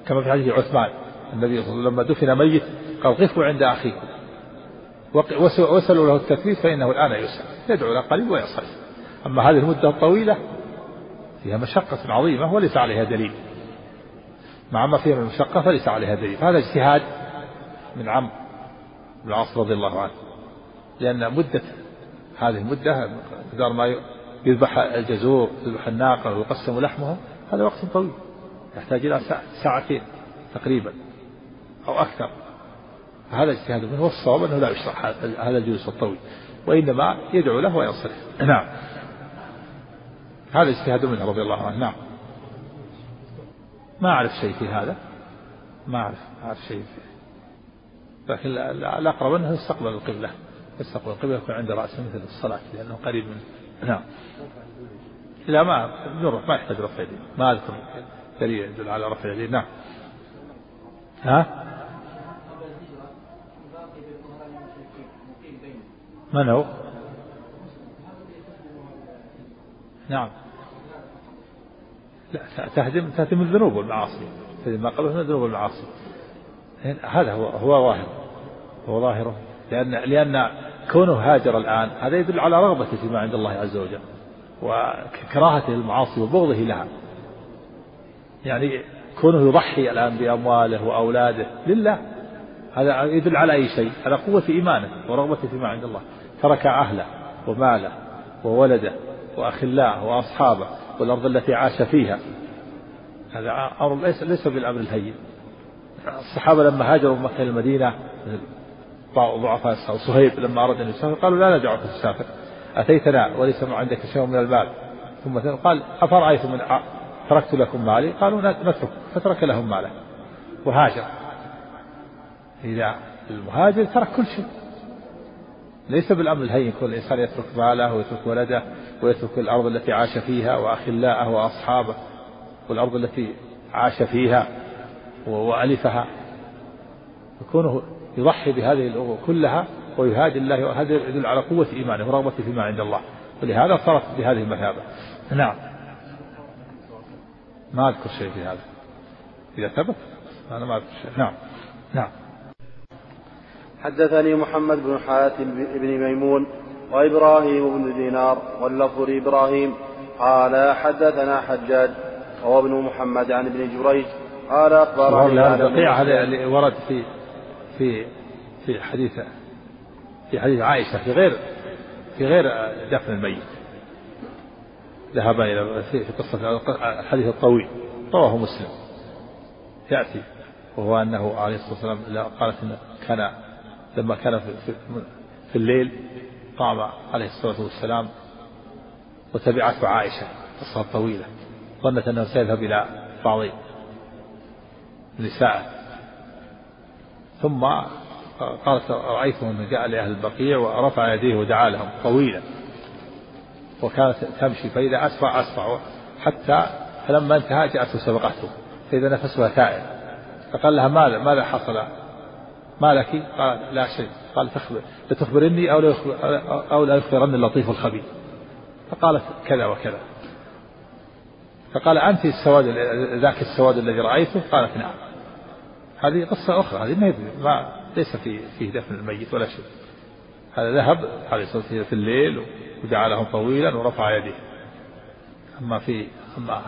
B: كما في حديث عثمان النبي صلى الله عليه وسلم لما دفن ميت قال قفوا عند أخيكم وسلوا له التثبيت فإنه الآن يسأل يدعو له قليل وينصرف أما هذه المدة الطويلة فيها مشقة عظيمة وليس عليها دليل. مع ما فيها من مشقة فليس عليها دليل. هذا اجتهاد من عم بن العاص رضي الله عنه لأن مدة هذه المدة مقدار ما يذبح الجزور يذبح الناقة ويقسم لحمها هذا وقت طويل يحتاج إلى ساعتين تقريبا أو أكثر. هذا اجتهاد منه والصواب أنه لا يشرع هذا الجلوس الطويل وإنما يدعو له وينصرف. نعم. هذا اجتهاد منه رضي الله عنه نعم. ما أعرف شيء في هذا. ما أعرف ما أعرف شيء فيه لكن الأقرب أنه يستقبل القبلة. يستقبل القبلة يكون عند رأسه مثل الصلاة لأنه قريب منه. نعم. لا ما نروح ما يحتاج رفع يدين. ما أذكر دليل يدل على رفع يدين. نعم. ها؟ من هو لا تهدم تهدم الذنوب والمعاصي. تهدم ما قبل من الذنوب والمعاصي. هذا هو هو ظاهر هو ظاهره. لأن لأن كونه هاجر الآن هذا يدل على رغبته فيما عند الله عز وجل وكراهته للمعاصي وبغضه لها. يعني كونه يضحي الآن بأمواله وأولاده لله هذا يدل على أي شيء؟ على قوة إيمانه ورغبته فيما عند الله. ترك أهله وماله وولده وأخلاه وأصحابه والأرض التي عاش فيها. هذا أمر ليس ليس بالأمر الهين. الصحابة لما هاجروا من مكة إلى المدينة ضعفاء صهيب لما أراد أن يسافر قالوا لا ندعك تسافر. أتيتنا وليس عندك شيء من المال ثم قال أفرأيتم من تركت لكم مالي؟ قالوا نترك. فترك لهم ماله. وهاجر. إذا المهاجر ترك كل شيء. ليس بالأمر الهين يكون الإنسان يترك ماله ويترك ولده ويترك الأرض التي عاش فيها وأخلاءه وأصحابه والأرض التي عاش فيها وألفها. يكونه يضحي بهذه الأمور كلها ويهادي الله وهذا يدل على قوة إيمانه ورغبته فيما عند الله. ولهذا صارت بهذه المثابة. نعم. ما أذكر شيء في هذا. إذا ثبت؟ أنا ما أذكر شيء. نعم. نعم.
A: حدثني محمد بن حاتم بن ميمون وإبراهيم بن دينار واللفظ لإبراهيم. قال حدثنا حجاج وهو ابن محمد عن ابن جريج. قال أخبرني
B: هذا ورد في في في حديث في حديث عائشة في غير في غير دفن الميت. ذهب إلى في قصة الحديث الطويل. رواه مسلم. يأتي وهو أنه عليه الصلاة والسلام قالت إن كان لما كان في, في, الليل قام عليه الصلاة والسلام وتبعته عائشة قصة طويلة. ظنت أنه سيذهب إلى بعض نسائه. ثم قالت رأيته أنه جاء لأهل البقيع ورفع يديه ودعا لهم طويلا وكانت تمشي فإذا أسرع أسرع حتى فلما انتهى جاءته سبقته فإذا نفسها تائب فقال لها ماذا ماذا حصل؟ ما لك قال لا شيء قال تخبر لتخبرني أو لا أو لا يخبرني اللطيف الخبير. فقالت كذا وكذا. فقال أنت السواد ذاك السواد الذي رأيته؟ قالت نعم. هذه قصة أخرى هذه ما, ما ليس في فيه دفن الميت ولا شيء. هذا ذهب عليه الصلاة والسلام في الليل ودعا لهم طويلا ورفع يديه أما في أما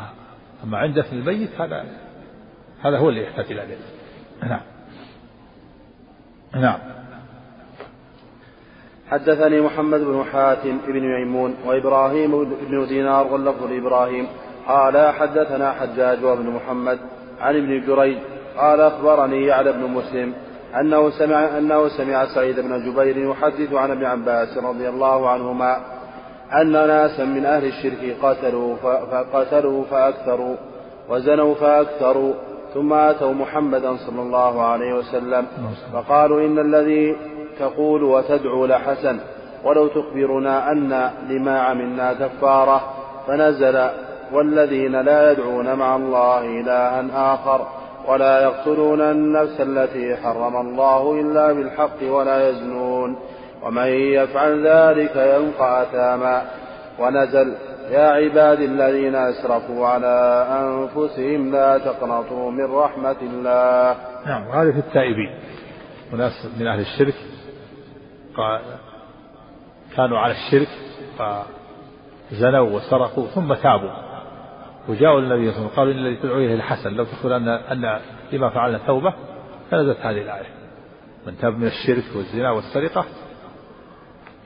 B: أما عند دفن الميت هذا هذا هو اللي يحتاج إلى ذلك. نعم. نعم.
A: حدثني محمد بن حاتم بن ميمون وإبراهيم بن دينار واللفظ لإبراهيم. قال حدثنا حجاج وابن محمد عن ابن جريج قال أخبرني يعلى بن مسلم أنه سمع أنه سمع سعيد بن جبير يحدث عن ابن عباس رضي الله عنهما أن ناسا من أهل الشرك قتلوا فقتلوا فأكثروا وزنوا فأكثروا ثم أتوا محمدا صلى الله عليه وسلم فقالوا إن الذي تقول وتدعو لحسن ولو تخبرنا أن لما عملنا كفارة فنزل والذين لا يدعون مع الله إلها آخر ولا يقتلون النفس التي حرم الله إلا بالحق ولا يزنون. ومن يفعل ذلك يلقى أثاما. ونزل يا عباد الذين أسرفوا على أنفسهم لا تقنطوا من رحمة الله.
B: نعم هذه في التائبين. وناس من أهل الشرك كانوا على الشرك فزنوا وسرقوا ثم تابوا. وجاءوا للنبي صلى الله عليه وسلم قالوا إن الذي تدعو إليه الحسن لو تقول ان أن لما فعلنا توبه فنزلت هذه الآية. من تاب من الشرك والزنا والسرقة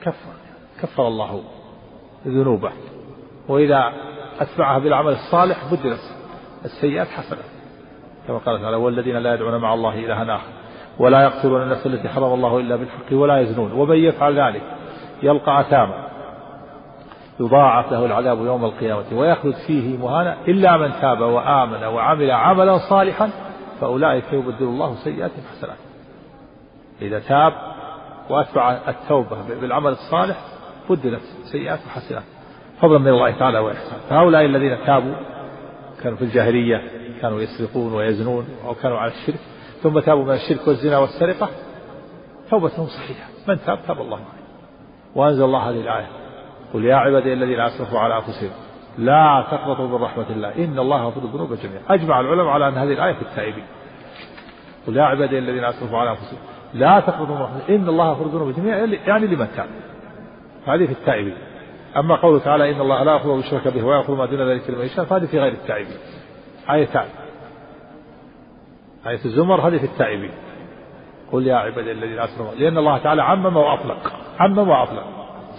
B: كفر كفر الله ذنوبه. وإذا أتبعها بالعمل الصالح بدلت السيئات حسنة. كما قال تعالى والذين لا يدعون مع الله الها آخر ولا يقتلون النفس التي حرم الله إلا بالحق ولا يزنون. ومن يفعل ذلك يلقى أثاما. يضاعف له العذاب يوم القيامة ويخلد فيه مهانا إلا من تاب وآمن وعمل عملا صالحا فأولئك يبدل الله سيئاتهم حسنات. إذا تاب وأتبع التوبة بالعمل الصالح بدلت سيئات حسنات. فضلا من الله تعالى وإحسان فهؤلاء الذين تابوا كانوا في الجاهلية كانوا يسرقون ويزنون أو كانوا على الشرك ثم تابوا من الشرك والزنا والسرقة توبتهم صحيحة. من تاب تاب الله عليه. وأنزل الله هذه الآية. قل يا عبادي الذين أسرفوا على أنفسهم لا تقنطوا من رحمة الله. إن الله يغفر الذنوب جميعا. أجمع العلماء على أن هذه الآية في التائبين. قل يا عبادي الذين أسرفوا على أنفسهم لا تقنطوا من رحمة إن الله يغفر الذنوب جميعا. يعني لمن تاب. هذه في التائبين. أما قوله تعالى إن الله لا يغفر يشرك به ويغفر ما دون ذلك لمن يشاء فهذه في غير التائبين. آيتان آية الزمر هذه في التائبين. قل يا عبادي الذين أسرفوا لأن الله تعالى عمم وأطلق. عمم وأطلق.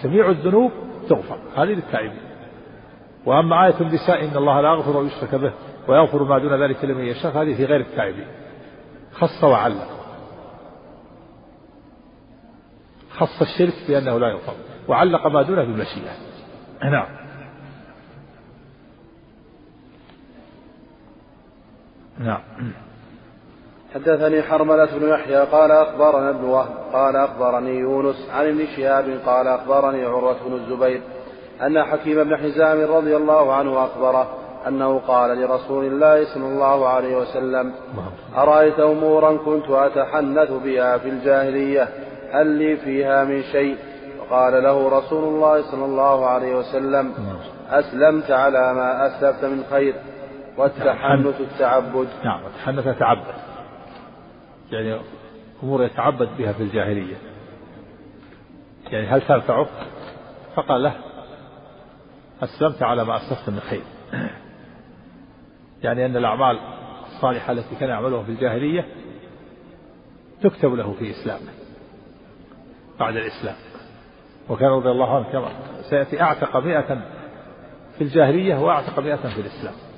B: جميع الذنوب تغفر هذه للتائبين وأما آية النساء إن الله لا يغفر ويشرك به ويغفر ما دون ذلك لمن يشاء هذه في غير التائبين خص وعلق. خص الشرك بأنه لا يغفر. وعلق ما دونه بالمشيئة. نعم. نعم.
A: حدثني حرملة بن يحيى قال أخبرنا ابن وهب قال أخبرني يونس عن ابن شهاب قال أخبرني عروة بن الزبير أن حكيم بن حزام رضي الله عنه أخبره أنه قال لرسول الله صلى الله عليه وسلم أرأيت أمورا كنت أتحنث بها في الجاهلية هل لي فيها من شيء؟ فقال له رسول الله صلى الله عليه وسلم أسلمت على ما أسلفت من خير والتحنث التعبد.
B: نعم التحنث يتعبد يعني أمور يتعبد بها في الجاهلية. يعني هل تنفعك فقال له أسلمت على ما أسلفت من خير. يعني أن الأعمال الصالحة التي كان يعملها في الجاهلية تكتب له في إسلامه بعد الإسلام. وكان رضي الله عنه كما سيأتي أعتق مئة في الجاهلية وأعتق مئة في الإسلام.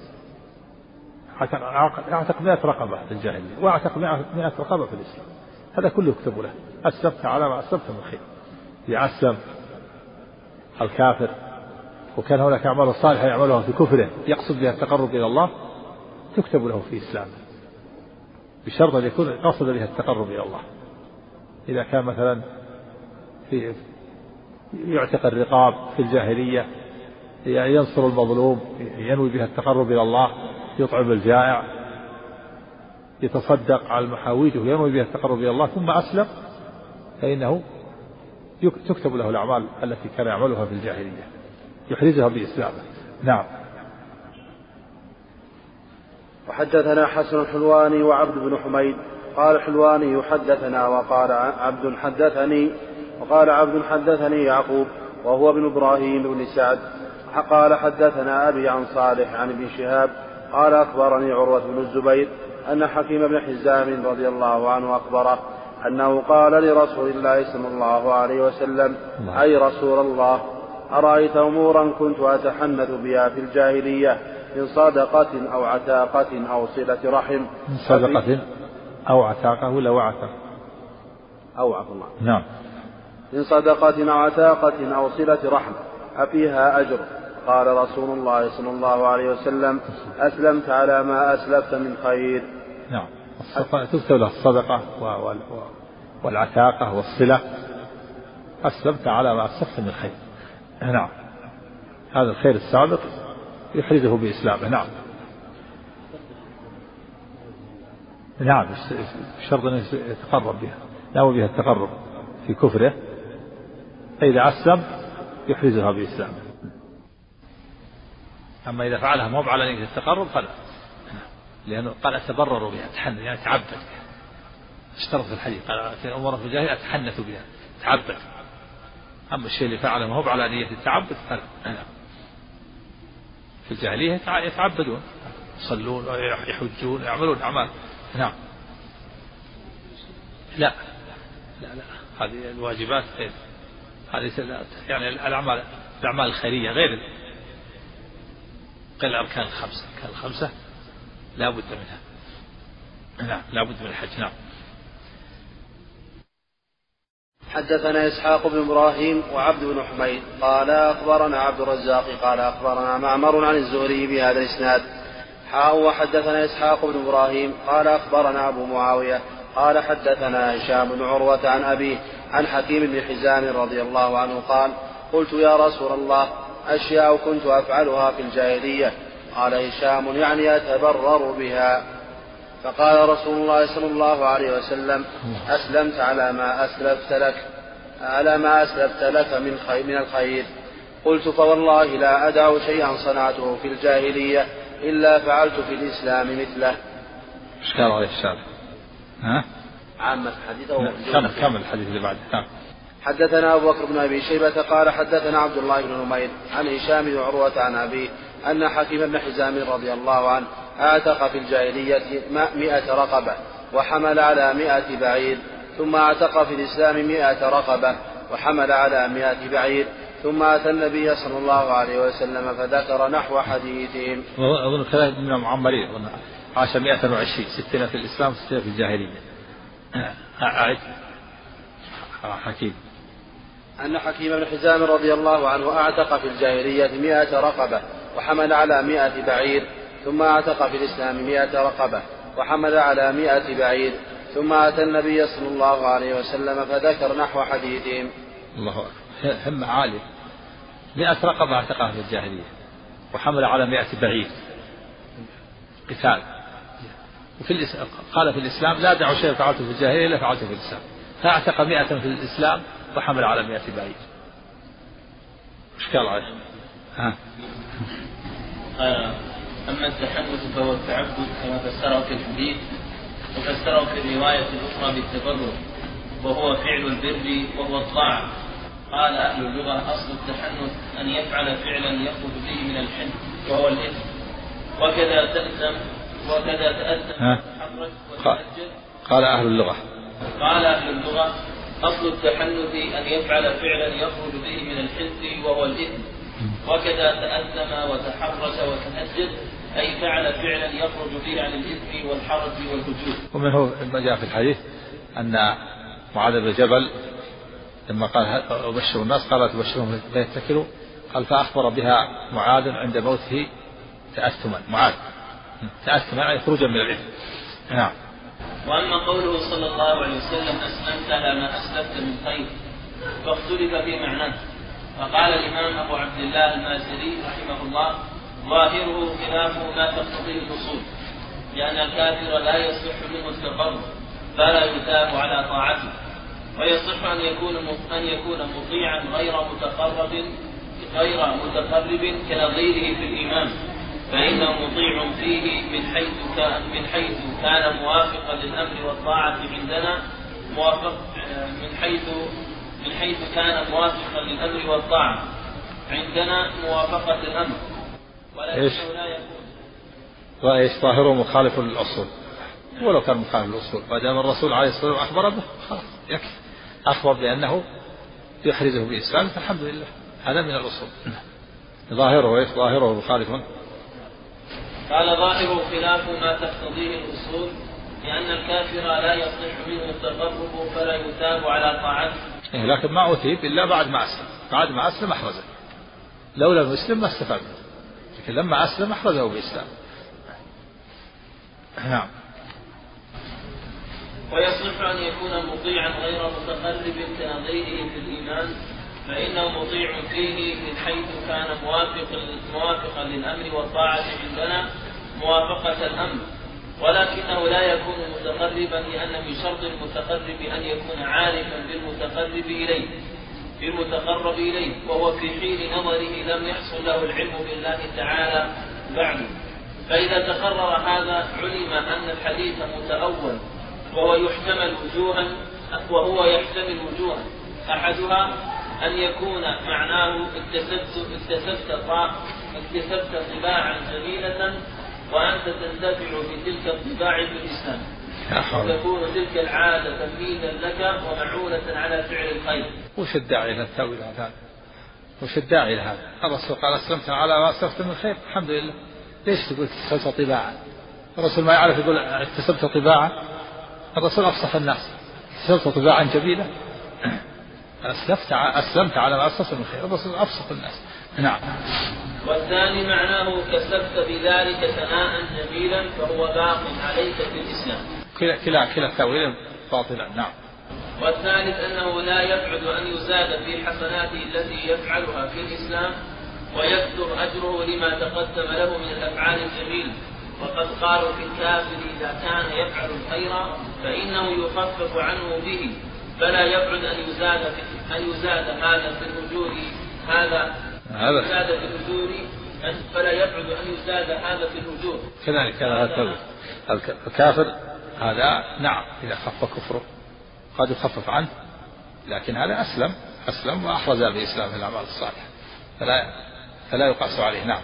B: أعتق مئة رقبة في الجاهلية وأعتق مئة رقبة في الإسلام. هذا كله يكتب له. أسلمت على ما أسلمت من خير. يأسلم الكافر وكان هناك أعمال صالحة يعملها في كفره يقصد بها التقرب إلى الله تكتب له في إسلامه بشرط أن يكون قصد بها التقرب إلى الله. إذا كان مثلا في يعتق الرقاب في الجاهلية ينصر المظلوم ينوي بها التقرب إلى الله يطعم الجائع يتصدق على المحاويج وينوي بها التقرب إلى الله ثم أسلم فإنه تكتب له الأعمال التي كان يعملها في الجاهلية يحرزها بإسلامه. نعم.
A: وحدثنا حسن الحلواني وعبد بن حميد قال الحلواني حدثنا وقال عبد حدثني وقال عبد حدثني يعقوب وهو ابن إبراهيم بن سعد قال حدثنا أبي عن صالح عن ابن شهاب قال أخبرني عروة بن الزبير أن حكيم بن حزام رضي الله عنه أخبره أنه قال لرسول الله صلى الله عليه وسلم أي رسول الله أرأيت أمورا كنت أتحنث بها في الجاهلية من صدقة أو عتاقة أو صلة رحم.
B: من صدقة أو عتاقة ولا وعتاقة
A: أو عفو الله.
B: نعم.
A: من صدقة أو عتاقة أو صلة رحم أفيها أجر. قال رسول الله صلى الله عليه وسلم أسلمت على ما أسلفت من خير.
B: نعم. تكتب له الصدقة والعتاقة والصلة. أسلمت على ما أسلفت من خير. نعم. هذا الخير السابق يحرزه بإسلامه. نعم. نعم. الشرط أن يتقرب بها. ناوي بها التقرب في كفره. فإذا أسلم يحرزها بإسلامه. أما إذا فعلها مو على نية التقرب فلا لأنه قال أتبرر بها أتحنث يعني أتعبد اشترط في الحديث قال في أمور في الجاهلية أتحنث بها أتعبد. أما الشيء اللي فعله ما هو على نية التعبد فلا نعم. في الجاهلية يتعبدون. يصلون ويحجون ويعملون أعمال. نعم. لا. لا لا. هذه الواجبات غير. هذه يعني الأعمال الأعمال الخيرية غير غير الأركان الخمسة. الأركان الخمسة لا بد منها. نعم لا بد من الحج. نعم.
A: حدثنا إسحاق بن إبراهيم وعبد بن حميد. قال أخبرنا عبد الرزاق قال أخبرنا معمر عن الزهري بهذا الإسناد. حاء وحدثنا إسحاق بن إبراهيم. قال أخبرنا أبو معاوية. قال حدثنا هشام بن عروة عن أبيه عن حكيم بن حزام رضي الله عنه قال قلت يا رسول الله أشياء كنت أفعلها في الجاهلية. قال هشام يعني أتبرر بها. فقال رسول الله صلى الله عليه وسلم أسلمت على ما أسلفت لك على ما أسلفت لك من خير من الخير. قلت فوالله لا أدع شيئا صنعته في الجاهلية إلا فعلت في الإسلام مثله.
B: إشكال عليه الشارع ها؟
A: عامة الحديث أو
B: كمل كمل الحديث اللي بعده. نعم.
A: حدثنا أبو بكر بن أبي شيبة قال حدثنا عبد الله بن نمير عن هشام بن عروة عن أبيه أن حكيم بن حزام رضي الله عنه أعتق في الجاهلية مئة رقبة وحمل على مئة بعير ثم أعتق في الإسلام مئة رقبة وحمل على مئة بعير ثم أتى النبي صلى الله عليه وسلم فذكر نحو حديثهم.
B: أظن كذلك من المعمرين عاش 120 ستين في الإسلام ستين في الجاهلية. أعد حكيم.
A: أن حكيم بن حزام رضي الله عنه أعتق في الجاهلية مئة رقبة وحمل على مئة بعير ثم أعتق في الإسلام مئة رقبة وحمل على مئة بعير ثم أتى النبي صلى الله عليه وسلم فذكر نحو حديثهم.
B: الله همة عالية مئة رقبة أعتقها في الجاهلية وحمل على مئة بعير. قتال. وفي قال في الإسلام لا دعوا شيئا فعلته في الجاهلية إلا فعلته في الإسلام. فأعتق مئة في الإسلام وحمل على مئة بعير إشكال عليه ها.
C: قال أما التحدث فهو التعبد كما فسره في الحديث وفسره في الرواية الأخرى بالتبرك وهو فعل البر وهو الطاعة. قال أهل اللغة أصل التحنث أن يفعل فعلا يخرج به من الحن وهو الإثم. وكذا تأثم وكذا تأثم
B: قال أهل اللغة.
C: قال أهل اللغة أصل التحنث أن يفعل فعلا يخرج به من الحنث وهو الإثم. وكذا تأثم وتحرش وتهجد أي فعل فعلا يخرج به عن الإثم والحرج والفجور
B: ومنه ما جاء في الحديث أن معاذ بن جبل لما قال أبشر الناس؟ قال تبشرهم فيتكلوا قال فأخبر بها معاذ عند موته تأثما. معاذ. تأثما يعني خروجا من الإثم. نعم.
C: وأما قوله صلى الله عليه وسلم أسلمت على ما أسلفت من خير فاختلف في معناه. فقال الإمام أبو عبد الله المازري رحمه الله ظاهره خلاف ما تقتضيه الأصول لأن الكافر لا يصح منه التقرب فلا يثاب على طاعته ويصح أن يكون أن يكون مطيعا غير متقرب غير متقرب كنظيره في الإيمان. فإنه مطيع فيه من حيث كان من حيث كان موافقا للأمر والطاعة عندنا موافق من حيث من حيث كان موافقا للأمر والطاعة عندنا موافقة الأمر ولكنه لا يكون.
B: وإيش ظاهره مخالف للأصول. ولو كان مخالف للأصول. ما دام الرسول عليه الصلاة والسلام أخبر به خلاص يكفي. أخبر بأنه يحرزه بإسلام فالحمد لله. هذا من الأصول. ظاهره إيش؟ ظاهره مخالف.
C: قال ظاهره خلاف ما تقتضيه الأصول لأن الكافر لا يصح منه التقرب فلا يثاب على طاعته.
B: إيه لكن ما أثيب إلا بعد ما أسلم. بعد ما أسلم أحرزه لو لم يسلم ما استفاد لكن لما أسلم أحرزه بإسلام. نعم.
C: ويصح أن يكون مطيعا غير متقرب كنظيره في الإيمان. فإنه مطيع فيه من حيث كان موافق موافقا للأمر والطاعة عندنا موافقة الأمر. ولكنه لا يكون متقربا لأن من شرط المتقرب أن يكون عارفا بالمتقرب إليه بالمتقرب إليه وهو في حين نظره لم يحصل له العلم بالله تعالى بعد. فإذا تقرر هذا علم أن الحديث متأول وهو يحتمل وجوها وهو يحتمل وجوها. أحدها أن يكون معناه اكتسبت اكتسبت اكتسبت طباعا جميلة وأنت تنتفع بتلك الطباع في الإسلام وتكون تلك العادة تمهيدا لك ومعونة على فعل الخير.
B: وش الداعي إلى التأويل هذا؟ وش الداعي إلى هذا؟ الرسول قال أسلمت على ما أسلفت من خير. الحمد لله. ليش تقول اكتسبت طباعا؟ الرسول ما يعرف يقول اكتسبت طباعا؟ الرسول أفصح الناس. اكتسبت طباعا جميلة. أسلفت أسلمت على ما أسلفت من خير. الرسول أفصح الناس. نعم.
C: والثاني معناه كسبت بذلك ثناء جميلا فهو باق عليك في الإسلام.
B: كلا كلا كلا التأويل باطلا. نعم.
C: والثالث أنه لا يبعد أن يزاد في حسناته التي يفعلها في الإسلام ويكثر أجره لما تقدم له من الأفعال الجميلة وقد قالوا في الكافر إذا كان يفعل الخير فإنه يخفف عنه به. فلا يبعد أن يزاد أن يزاد هذا في الوجود هذا أن يزاد في الأجور فلا يبعد أن يزاد هذا في الأجور.
B: كذلك هذا الكافر هذا نعم إذا خف كفره. قد يخفف عنه لكن هذا أسلم. أسلم وأحرز بإسلامه في الأعمال الصالحة. فلا فلا يقاس عليه. نعم.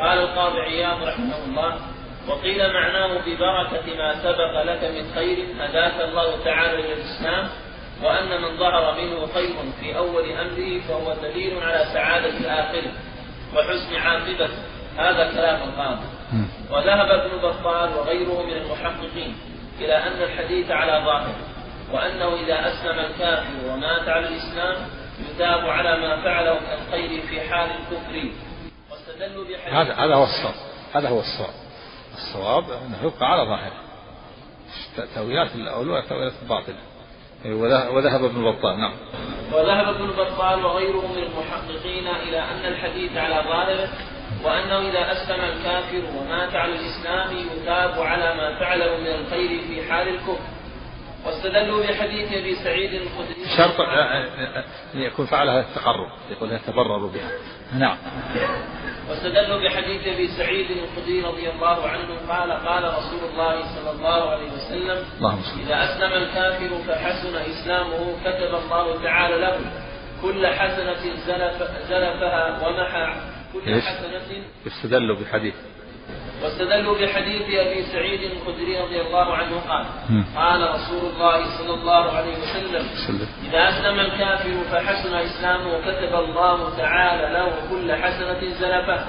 C: قال القاضي عياض رحمه الله وقيل معناه ببركة ما سبق لك من خير هداك الله تعالى إلى الإسلام وأن من ظهر منه خير في أول أمره فهو دليل على سعادة آخره وحسن عاقبته. هذا كلام القاضي. وذهب ابن بطال وغيره من المحققين إلى أن الحديث على ظاهره وأنه إذا أسلم الكافر ومات على الإسلام يثاب على ما فعله من الخير في حال الكفر.
B: واستدلوا بحديث هذا هذا هو الصواب. هذا هو الصواب. الصواب أنه يبقى على ظاهره. تأويلات الأولى تأويلات الباطلة وذهب ابن بطال نعم.
C: وذهب ابن بطال وغيره من المحققين إلى أن الحديث على ظاهره وأنه إذا أسلم الكافر ومات على الإسلام يثاب على ما فعله من الخير في حال الكفر. واستدلوا بحديث أبي سعيد الخدري.
B: شرط ان يكون فعلها التقرب يقول يتبرر بها. نعم.
C: واستدلوا بحديث أبي سعيد الخدري رضي الله عنه قال قال رسول الله صلى الله عليه وسلم اللهم إذا أسلم الكافر فحسن إسلامه كتب الله تعالى له. كل حسنة زلف زلفها ومحى. كل حسنة
B: يستدل بحديث.
C: واستدلوا بحديث أبي سعيد الخدري رضي الله عنه قال قال رسول الله صلى الله عليه وسلم إذا أسلم الكافر فحسن إسلامه كتب الله تعالى له كل حسنة زلفها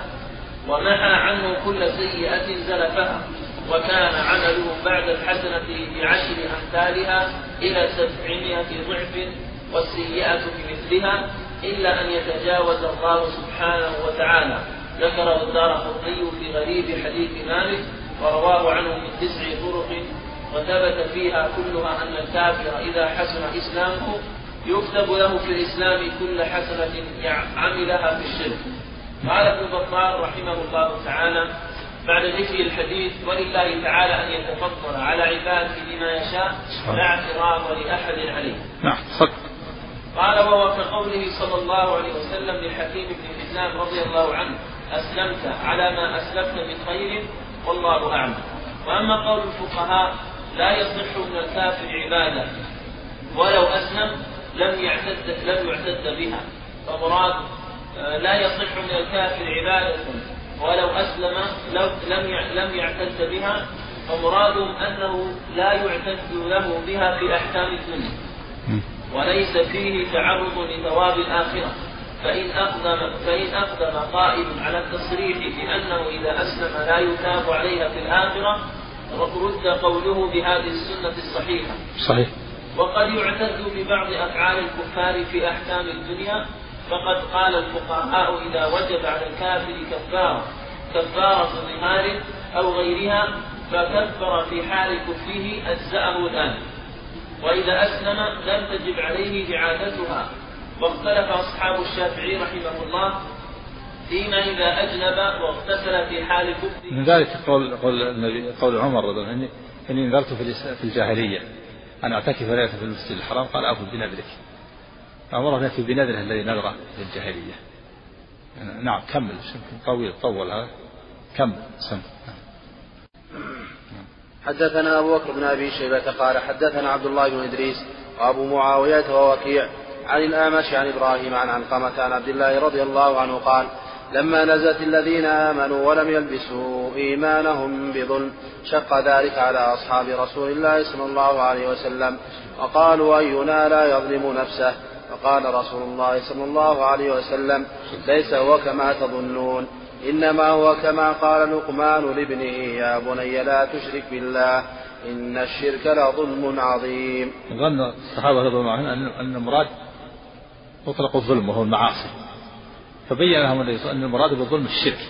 C: ومحى عنه كل سيئة زلفها وكان عمله بعد الحسنة بعشر أمثالها إلى سبعمائة ضعف والسيئة بمثلها إلا أن يتجاوز الله سبحانه وتعالى. ذكره الدار قطني في غريب حديث مالك ورواه عنه من تسع طرق وثبت فيها كلها أن الكافر إذا حسن إسلامه يكتب له في الإسلام كل حسنة عملها في الشرك. قال ابن بطال رحمه الله تعالى بعد ذكر الحديث ولله تعالى أن يتفضل على عباده بما يشاء لا اعتراض لأحد عليه.
B: نعم
C: قال وهو كقوله صلى الله عليه وسلم لحكيم بن حزام رضي الله عنه أسلمت على ما أسلمت من خير والله أعلم. وأما قول الفقهاء لا يصح من الكافر عبادة. ولو أسلم لم يعتد لم يعتد بها. فمراد آه، لا يصح من الكافر عبادة. ولو أسلم لم لم يعتد بها. فمرادهم أنه لا يعتد له بها في أحكام الدنيا وليس فيه تعرض لثواب الآخرة. فإن أقدم فإن أقدم قائل على التصريح بأنه إذا أسلم لا يتاب عليها في الآخرة رد قوله بهذه السنة الصحيحة.
B: صحيح.
C: وقد يعتد ببعض أفعال الكفار في أحكام الدنيا فقد قال الفقهاء إذا وجب على الكافر كفارة كفارة ظهار أو غيرها فكفر في حال كفره أجزأه الآن وإذا أسلم لم تجب عليه إعادتها واختلف أصحاب الشافعي رحمه الله فيما إذا أجنب واغتسل في حال كفره
B: من ذلك قول قول النبي قول عمر رضي الله عنه إني نذرت في الجاهلية أن أعتكف ليلة في المسجد الحرام قال أوفوا بنذرك. أمره يأتي بنذره الذي نذره في الجاهلية. نعم كمل طويل طول هذا. كمل سم
A: حدثنا أبو بكر بن أبي شيبة قال حدثنا عبد الله بن إدريس وأبو معاوية ووكيع عن الأعمش عن إبراهيم عن علقمة عن عبد الله رضي الله عنه قال لما نزلت الذين آمنوا ولم يلبسوا إيمانهم بظلم شق ذلك على أصحاب رسول الله صلى الله عليه وسلم وقالوا أينا لا يظلم نفسه؟ فقال رسول الله صلى الله عليه وسلم ليس هو كما تظنون إنما هو كما قال لقمان لابنه يا بني لا تشرك بالله إن الشرك لظلم عظيم.
B: ظن الصحابة رضي الله عنهم أن المراد مطلق الظلم وهو المعاصي. فبين لهم أن المراد بالظلم الشرك.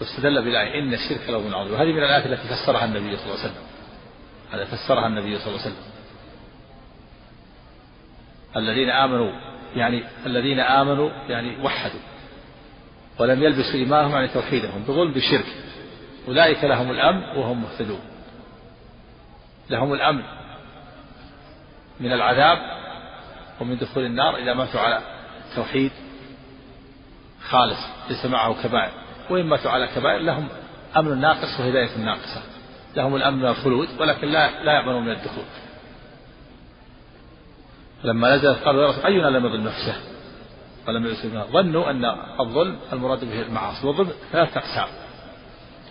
B: واستدل بالآية إن الشرك لظلم عظيم وهذه من الآيات التي فسرها النبي صلى الله عليه وسلم. هذا فسرها النبي صلى الله عليه وسلم. الذين آمنوا يعني الذين آمنوا يعني وحدوا. ولم يلبسوا إيمانهم يعني توحيدهم. بظلم بشرك أولئك لهم الأمن وهم مهتدون. لهم الأمن. من العذاب ومن دخول النار إذا ماتوا على توحيد خالص ليس معه كبائر. وإن ماتوا على كبائر لهم أمن ناقص وهداية ناقصة. لهم الأمن من الخلود ولكن لا لا يأمنون من الدخول. لما نزلت قالوا يا رسول أينا لم يظلم نفسه؟ ولم يسلم ظنوا أن الظلم المراد به المعاصي والظلم ثلاثة أقسام.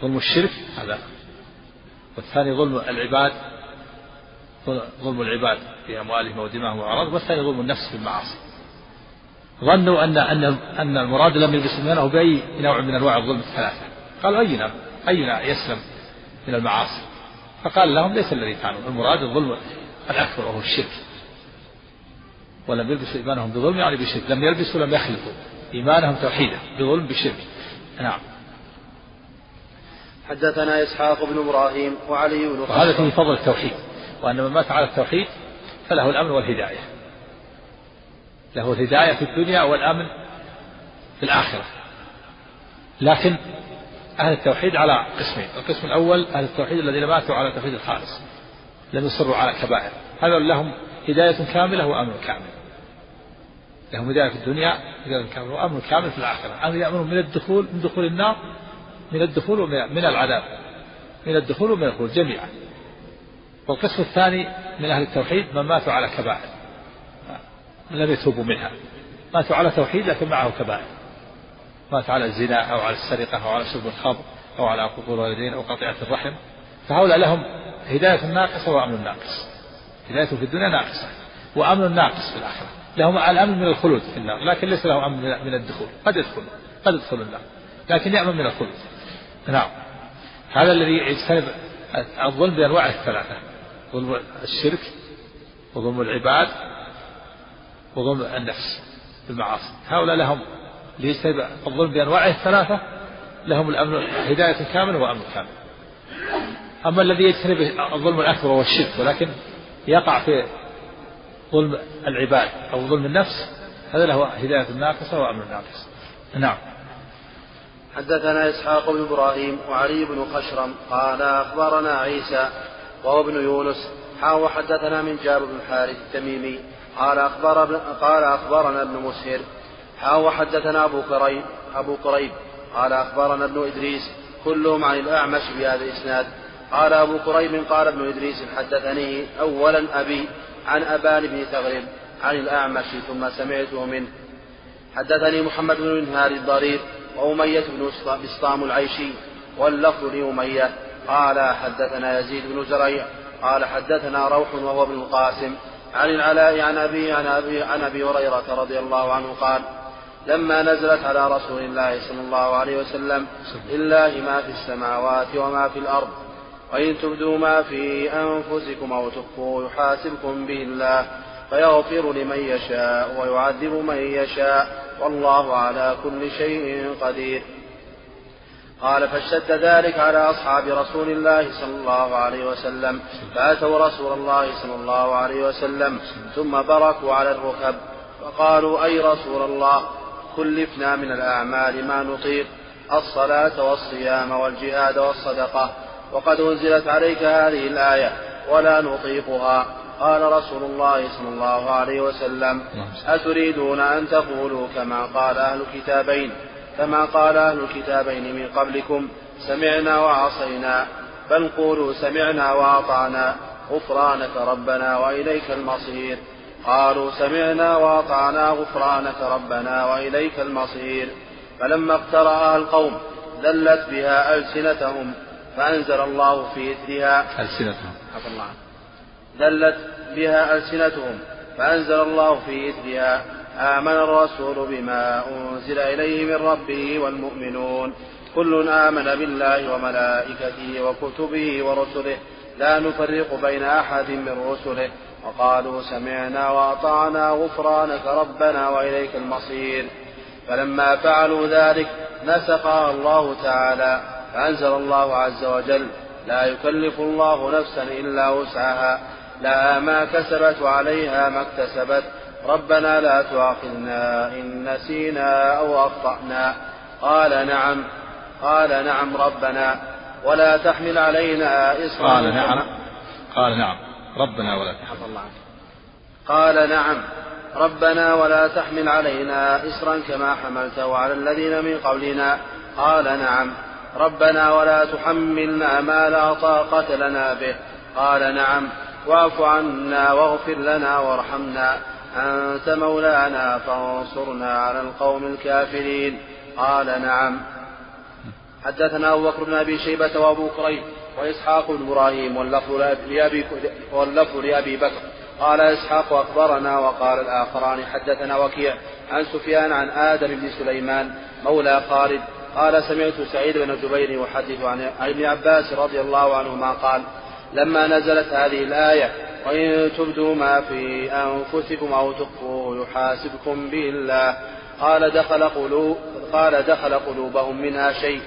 B: ظلم الشرك هذا. والثاني ظلم العباد ظلم العباد في أموالهم ودمائهم وأعراضهم والثاني ظلم النفس بالمعاصي ظنوا أن أن أن المراد لم يلبس إيمانه بأي نوع من أنواع الظلم؟ الثلاثة قالوا أينا أينا يسلم من المعاصي. فقال لهم ليس الذي كانوا. المراد الظلم الأكبر وهو الشرك. ولم يلبسوا إيمانهم بظلم يعني بشرك. لم يلبسوا لم يخلطوا إيمانهم توحيدا بظلم بشرك. نعم.
A: حدثنا إسحاق بن إبراهيم وعلي بن
B: وهذا فيه فضل التوحيد. وأن من مات على التوحيد فله الأمن والهداية. له الهداية في الدنيا والأمن في الآخرة. لكن أهل التوحيد على قسمين. القسم الأول أهل التوحيد الذين ماتوا على التوحيد الخالص. لم يصروا على كبائر هذا لهم هداية كاملة وأمن كامل. لهم هداية في الدنيا هداية كاملة وأمن كامل في الآخرة. أمن يأمنون من الدخول؟ من دخول النار؟ من الدخول ومن العذاب. من الدخول ومن الخروج جميعا. والقسم الثاني من أهل التوحيد من ماتوا على كبائر. لم يتوبوا منها. ماتوا على توحيد لكن معه كبائر. مات على الزنا أو على السرقة أو على شرب الخمر أو على عقوق الوالدين أو قطيعة الرحم. فهؤلاء لهم هداية ناقصة وأمن ناقص. هدايته في الدنيا ناقصة وأمن ناقص في الآخرة. لهم الأمن من الخلود في النار. لكن ليس لهم أمن من الدخول. قد يدخل قد يدخل النار. لكن يأمن من الخلود. نعم. هذا الذي يجتنب الظلم بأنواعه الثلاثة. ظلم الشرك وظلم العباد وظلم النفس بالمعاصي. هؤلاء لهم ليجتنب الظلم بأنواعه الثلاثة لهم الأمن هداية كاملة وأمن كامل. أما الذي يجتنب الظلم الأكبر هو الشرك ولكن يقع في ظلم العباد أو ظلم النفس هذا له هداية ناقصة وأمر ناقص. نعم.
A: حدثنا إسحاق بن إبراهيم وعلي بن خشرم قال أخبرنا عيسى وهو ابن يونس. حاو حدثنا من جابر بن الحارث التميمي. قال أخبر قال أخبرنا ابن مسهر. حاو حدثنا أبو كريب أبو كريب قال أخبرنا ابن إدريس. كلهم عن الأعمش بهذا الإسناد. قال أبو كريب قال ابن إدريس حدثني أولا أبي عن أبان بن ثغر عن الأعمش ثم سمعته منه. حدثني محمد بن منهار الضرير وأمية بن بسطام العيشي. واللفظ لأمية. قال حدثنا يزيد بن زريع قال حدثنا روح وهو ابن القاسم عن العلاء عن أبي عن أبي عن أبي هريرة رضي الله عنه قال لما نزلت على رسول الله صلى الله عليه وسلم لله ما في السماوات وما في الأرض وإن تبدوا ما في أنفسكم أو تخفوه يحاسبكم به الله فيغفر لمن يشاء ويعذب من يشاء والله على كل شيء قدير. قال فاشتد ذلك على أصحاب رسول الله صلى الله عليه وسلم. فأتوا رسول الله صلى الله عليه وسلم ثم بركوا على الركب فقالوا أي رسول الله؟ كلفنا من الأعمال ما نطيق الصلاة والصيام والجهاد والصدقة. وقد أنزلت عليك هذه الآية ولا نطيقها. قال رسول الله صلى الله عليه وسلم أتريدون أن تقولوا كما قال أهل الكتابين. كما قال أهل الكتابين من قبلكم سمعنا وعصينا بل قولوا سمعنا وأطعنا غفرانك ربنا وإليك المصير. قالوا سمعنا وأطعنا غفرانك ربنا وإليك المصير. فلما اقترأها القوم ذلت بها ألسنتهم فأنزل الله في إثرها.
B: ألسنتهم.
A: الله. ذلت بها ألسنتهم فأنزل الله في إثرها. آمن الرسول بما أنزل إليه من ربه والمؤمنون. كل آمن بالله وملائكته وكتبه ورسله. لا نفرق بين أحد من رسله. وقالوا سمعنا وأطعنا غفرانك ربنا وإليك المصير. فلما فعلوا ذلك نسقها الله تعالى. فأنزل الله عز وجل لا يكلف الله نفسا إلا وسعها. لها ما كسبت وعليها ما اكتسبت. ربنا لا تؤاخذنا إن نسينا أو أخطأنا. قال نعم. قال نعم ربنا. ولا تحمل علينا إصرا.
B: قال نعم. قال نعم. ربنا ولا تحمل.
A: قال نعم. ربنا ولا تحمل علينا إسرا كما حملته على الذين من قبلنا. قال نعم. ربنا ولا تحملنا ما لا طاقة لنا به. قال نعم. واعف عنا واغفر لنا وارحمنا. أنت مولانا فانصرنا على القوم الكافرين. قال نعم. حدثنا أبو بكر بن أبي شيبة وأبو كريم وإسحاق بن إبراهيم واللفظ لأبي, بكر. قال إسحاق أخبرنا وقال الآخران حدثنا وكيع عن سفيان عن آدم بن سليمان مولى خالد. قال سمعت سعيد بن جبير يحدث عن ابن عباس رضي الله عنهما قال لما نزلت هذه الآية وإن تبدوا ما في أنفسكم أو تخفوه يحاسبكم به الله قال دخل قلوب قال دخل قلوبهم منها شيء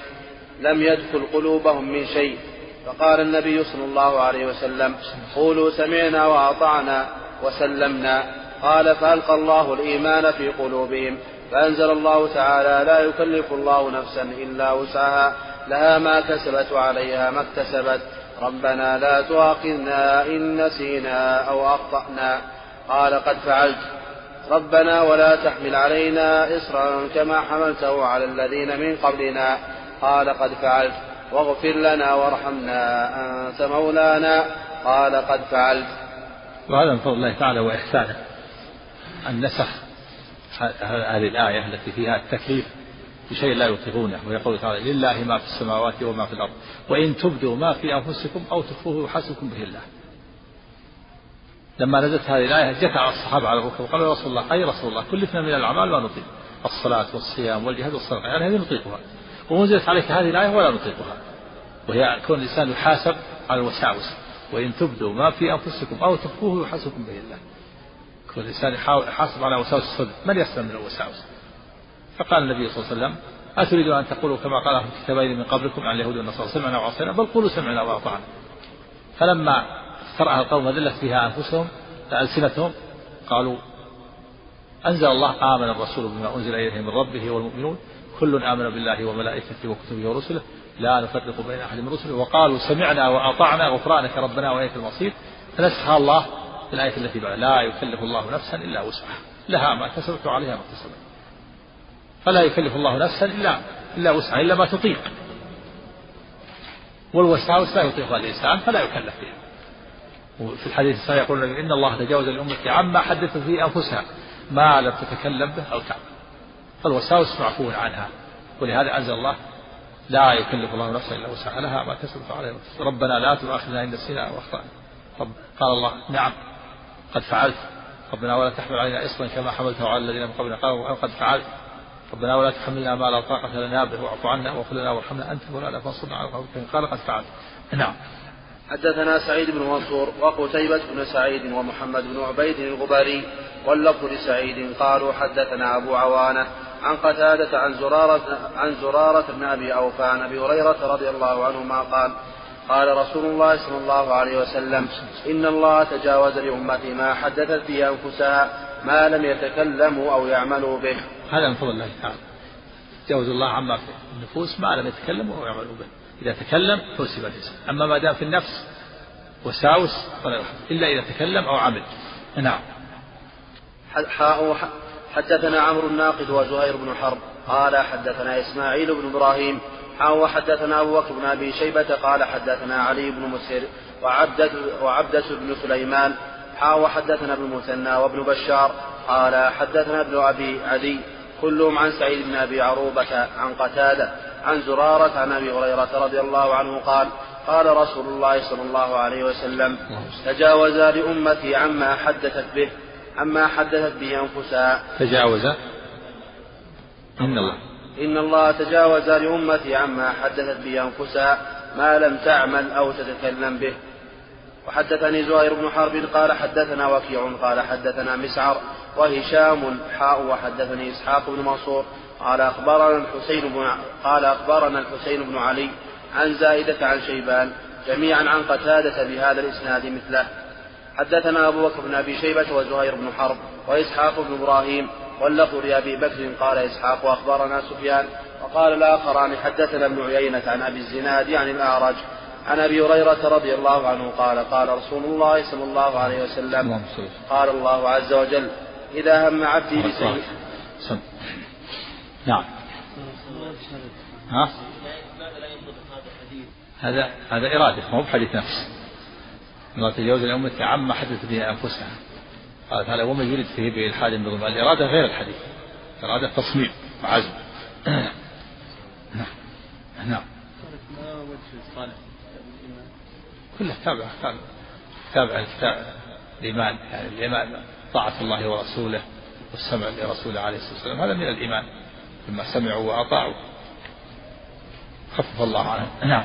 A: لم يدخل قلوبهم من شيء. فقال النبي صلى الله عليه وسلم قولوا سمعنا وأطعنا وسلمنا. قال فألقى الله الإيمان في قلوبهم فأنزل الله تعالى لا يكلف الله نفسا إلا وسعها لها ما كسبت وعليها ما اكتسبت. ربنا لا تؤاخذنا إن نسينا أو أخطأنا. قال قد فعلت. ربنا ولا تحمل علينا إصرا كما حملته على الذين من قبلنا. قال قد فعلت. واغفر لنا وارحمنا أنت مولانا. قال قد فعلت.
B: وهذا من فضل الله تعالى وإحسانه. أن نسخ هذه الآية التي فيها التكليف بشيء لا يطيقونه ويقول تعالى لله ما في السماوات وما في الأرض. وإن تبدوا ما في أنفسكم أو تخفوه يحاسبكم به الله. لما نزلت هذه الآية جثع الصحابة على الركب وقالوا يا رسول الله أي رسول الله؟ كلفنا من الأعمال ما نطيق. الصلاة والصيام والجهاد والصدقة يعني هذه نطيقها. وأنزلت عليك هذه الآية ولا نطيقها. وهي كون الإنسان يحاسب على الوساوس. وإن تبدوا ما في أنفسكم أو تخفوه يحاسبكم به الله. كل إنسان يحاسب على وساوس الصدق من يسلم من الوساوس؟ فقال النبي صلى الله عليه وسلم أتريدون أن تقولوا كما قال في الكتابين من قبلكم عن اليهود والنصارى سمعنا وعصينا بل قولوا سمعنا وأطعنا فلما استرأى القوم ذلت فيها أنفسهم ألسنتهم قالوا أنزل الله آمن الرسول بما أنزل إليه من ربه والمؤمنون كل آمن بالله وملائكته وكتبه ورسله لا نفرق بين أحد من رسله. وقالوا سمعنا وأطعنا غفرانك ربنا وإليك المصير. فنسخها الله الآية التي بعد لا يكلف الله نفسا إلا وسعها لها ما كسبت وعليها ما كسبت فلا يكلف الله نفسا إلا إلا وسعها إلا ما تطيق. والوساوس لا يطيقها الإنسان فلا يكلف بها. وفي الحديث الصحيح يقول إن الله تجاوز لأمتي عما حدثت في أنفسها ما لم تتكلم به أو تعمل. فالوساوس معفو عنها. ولهذا أنزل الله لا يكلف الله نفسا إلا وسعها لها ما كسبت عليها. ربنا لا تؤاخذنا إن نسينا أو أخطأنا. قال الله نعم قد فعلت. ربنا ولا تحمل علينا إصرا كما حملته على الذين من قبلنا. قالوا قد فعلت. ربنا ولا تحملنا ما لا طاقة لنا به واعف عنا واغفر لنا وارحمنا أنت ولا فانصرنا على القوم قال قد فعلت. نعم.
A: حدثنا سعيد بن منصور وقتيبة بن سعيد ومحمد بن عبيد الغباري واللفظ لسعيد. قالوا حدثنا أبو عوانة عن قتادة عن زرارة عن زرارة بن أبي أوفى عن أبي هريرة رضي الله عنهما قال قال رسول الله صلى الله عليه وسلم إن الله تجاوز لأمتي ما حدثت به أنفسها ما لم يتكلموا أو يعملوا به.
B: هذا من فضل الله تعالى. تجاوز الله عما في النفوس ما لم يتكلموا أو يعملوا به. إذا تكلم حسب الإنسان. أما ما دام في النفس وساوس فلا يحب إلا إذا تكلم أو عمل. نعم.
A: حدثنا عمرو الناقد وزهير بن حرب. قال حدثنا إسماعيل بن إبراهيم. حاو حدثنا أبو بكر بن أبي شيبة. قال حدثنا علي بن مسهر وعبدة, وعبدة بن سليمان. حاو حدثنا ابن المثنى وابن بشار قال حدثنا ابن أبي عدي كلهم عن سعيد بن أبي عروبة عن قتادة عن زرارة عن أبي هريرة رضي الله عنه قال قال رسول الله صلى الله عليه وسلم تجاوز لأمتي عما حدثت به عما حدثت به أنفسها
B: تجاوز إن الله.
A: إن الله تجاوز لأمتي عما حدثت به أنفسها ما لم تعمل أو تتكلم به. وحدثني زهير بن حرب قال حدثنا وكيع قال حدثنا مسعر وهشام حاء وحدثني إسحاق بن منصور قال أخبرنا الحسين بن قال أخبرنا الحسين بن علي عن زائدة عن شيبان جميعا عن قتادة بهذا الإسناد مثله. حدثنا أبو بكر بن أبي شيبة وزهير بن حرب وإسحاق بن إبراهيم واللفظ لأبي بكر قال إسحاق وأخبرنا سفيان وقال الآخران حدثنا ابن عيينة عن أبي الزناد عن الأعرج عن أبي هريرة رضي الله عنه قال قال رسول الله صلى الله عليه وسلم قال الله عز وجل إذا هم عبدي بسيء
B: نعم. ها؟ هذا هذا إرادة ما هو بحديث نفس. الله تجاوز الأمة عما حدث به أنفسها. قال تعالى ومن يرد فيه بإلحاد بظلم الإرادة غير الحديث. إرادة تصميم وعزم نعم. نعم ما وجه الصالح كله تابع تابع تابع الإيمان يعني الإيمان طاعة الله ورسوله والسمع لرسوله عليه الصلاة والسلام. هذا من الإيمان. لما سمعوا وأطاعوا. خفف الله عنهم. نعم.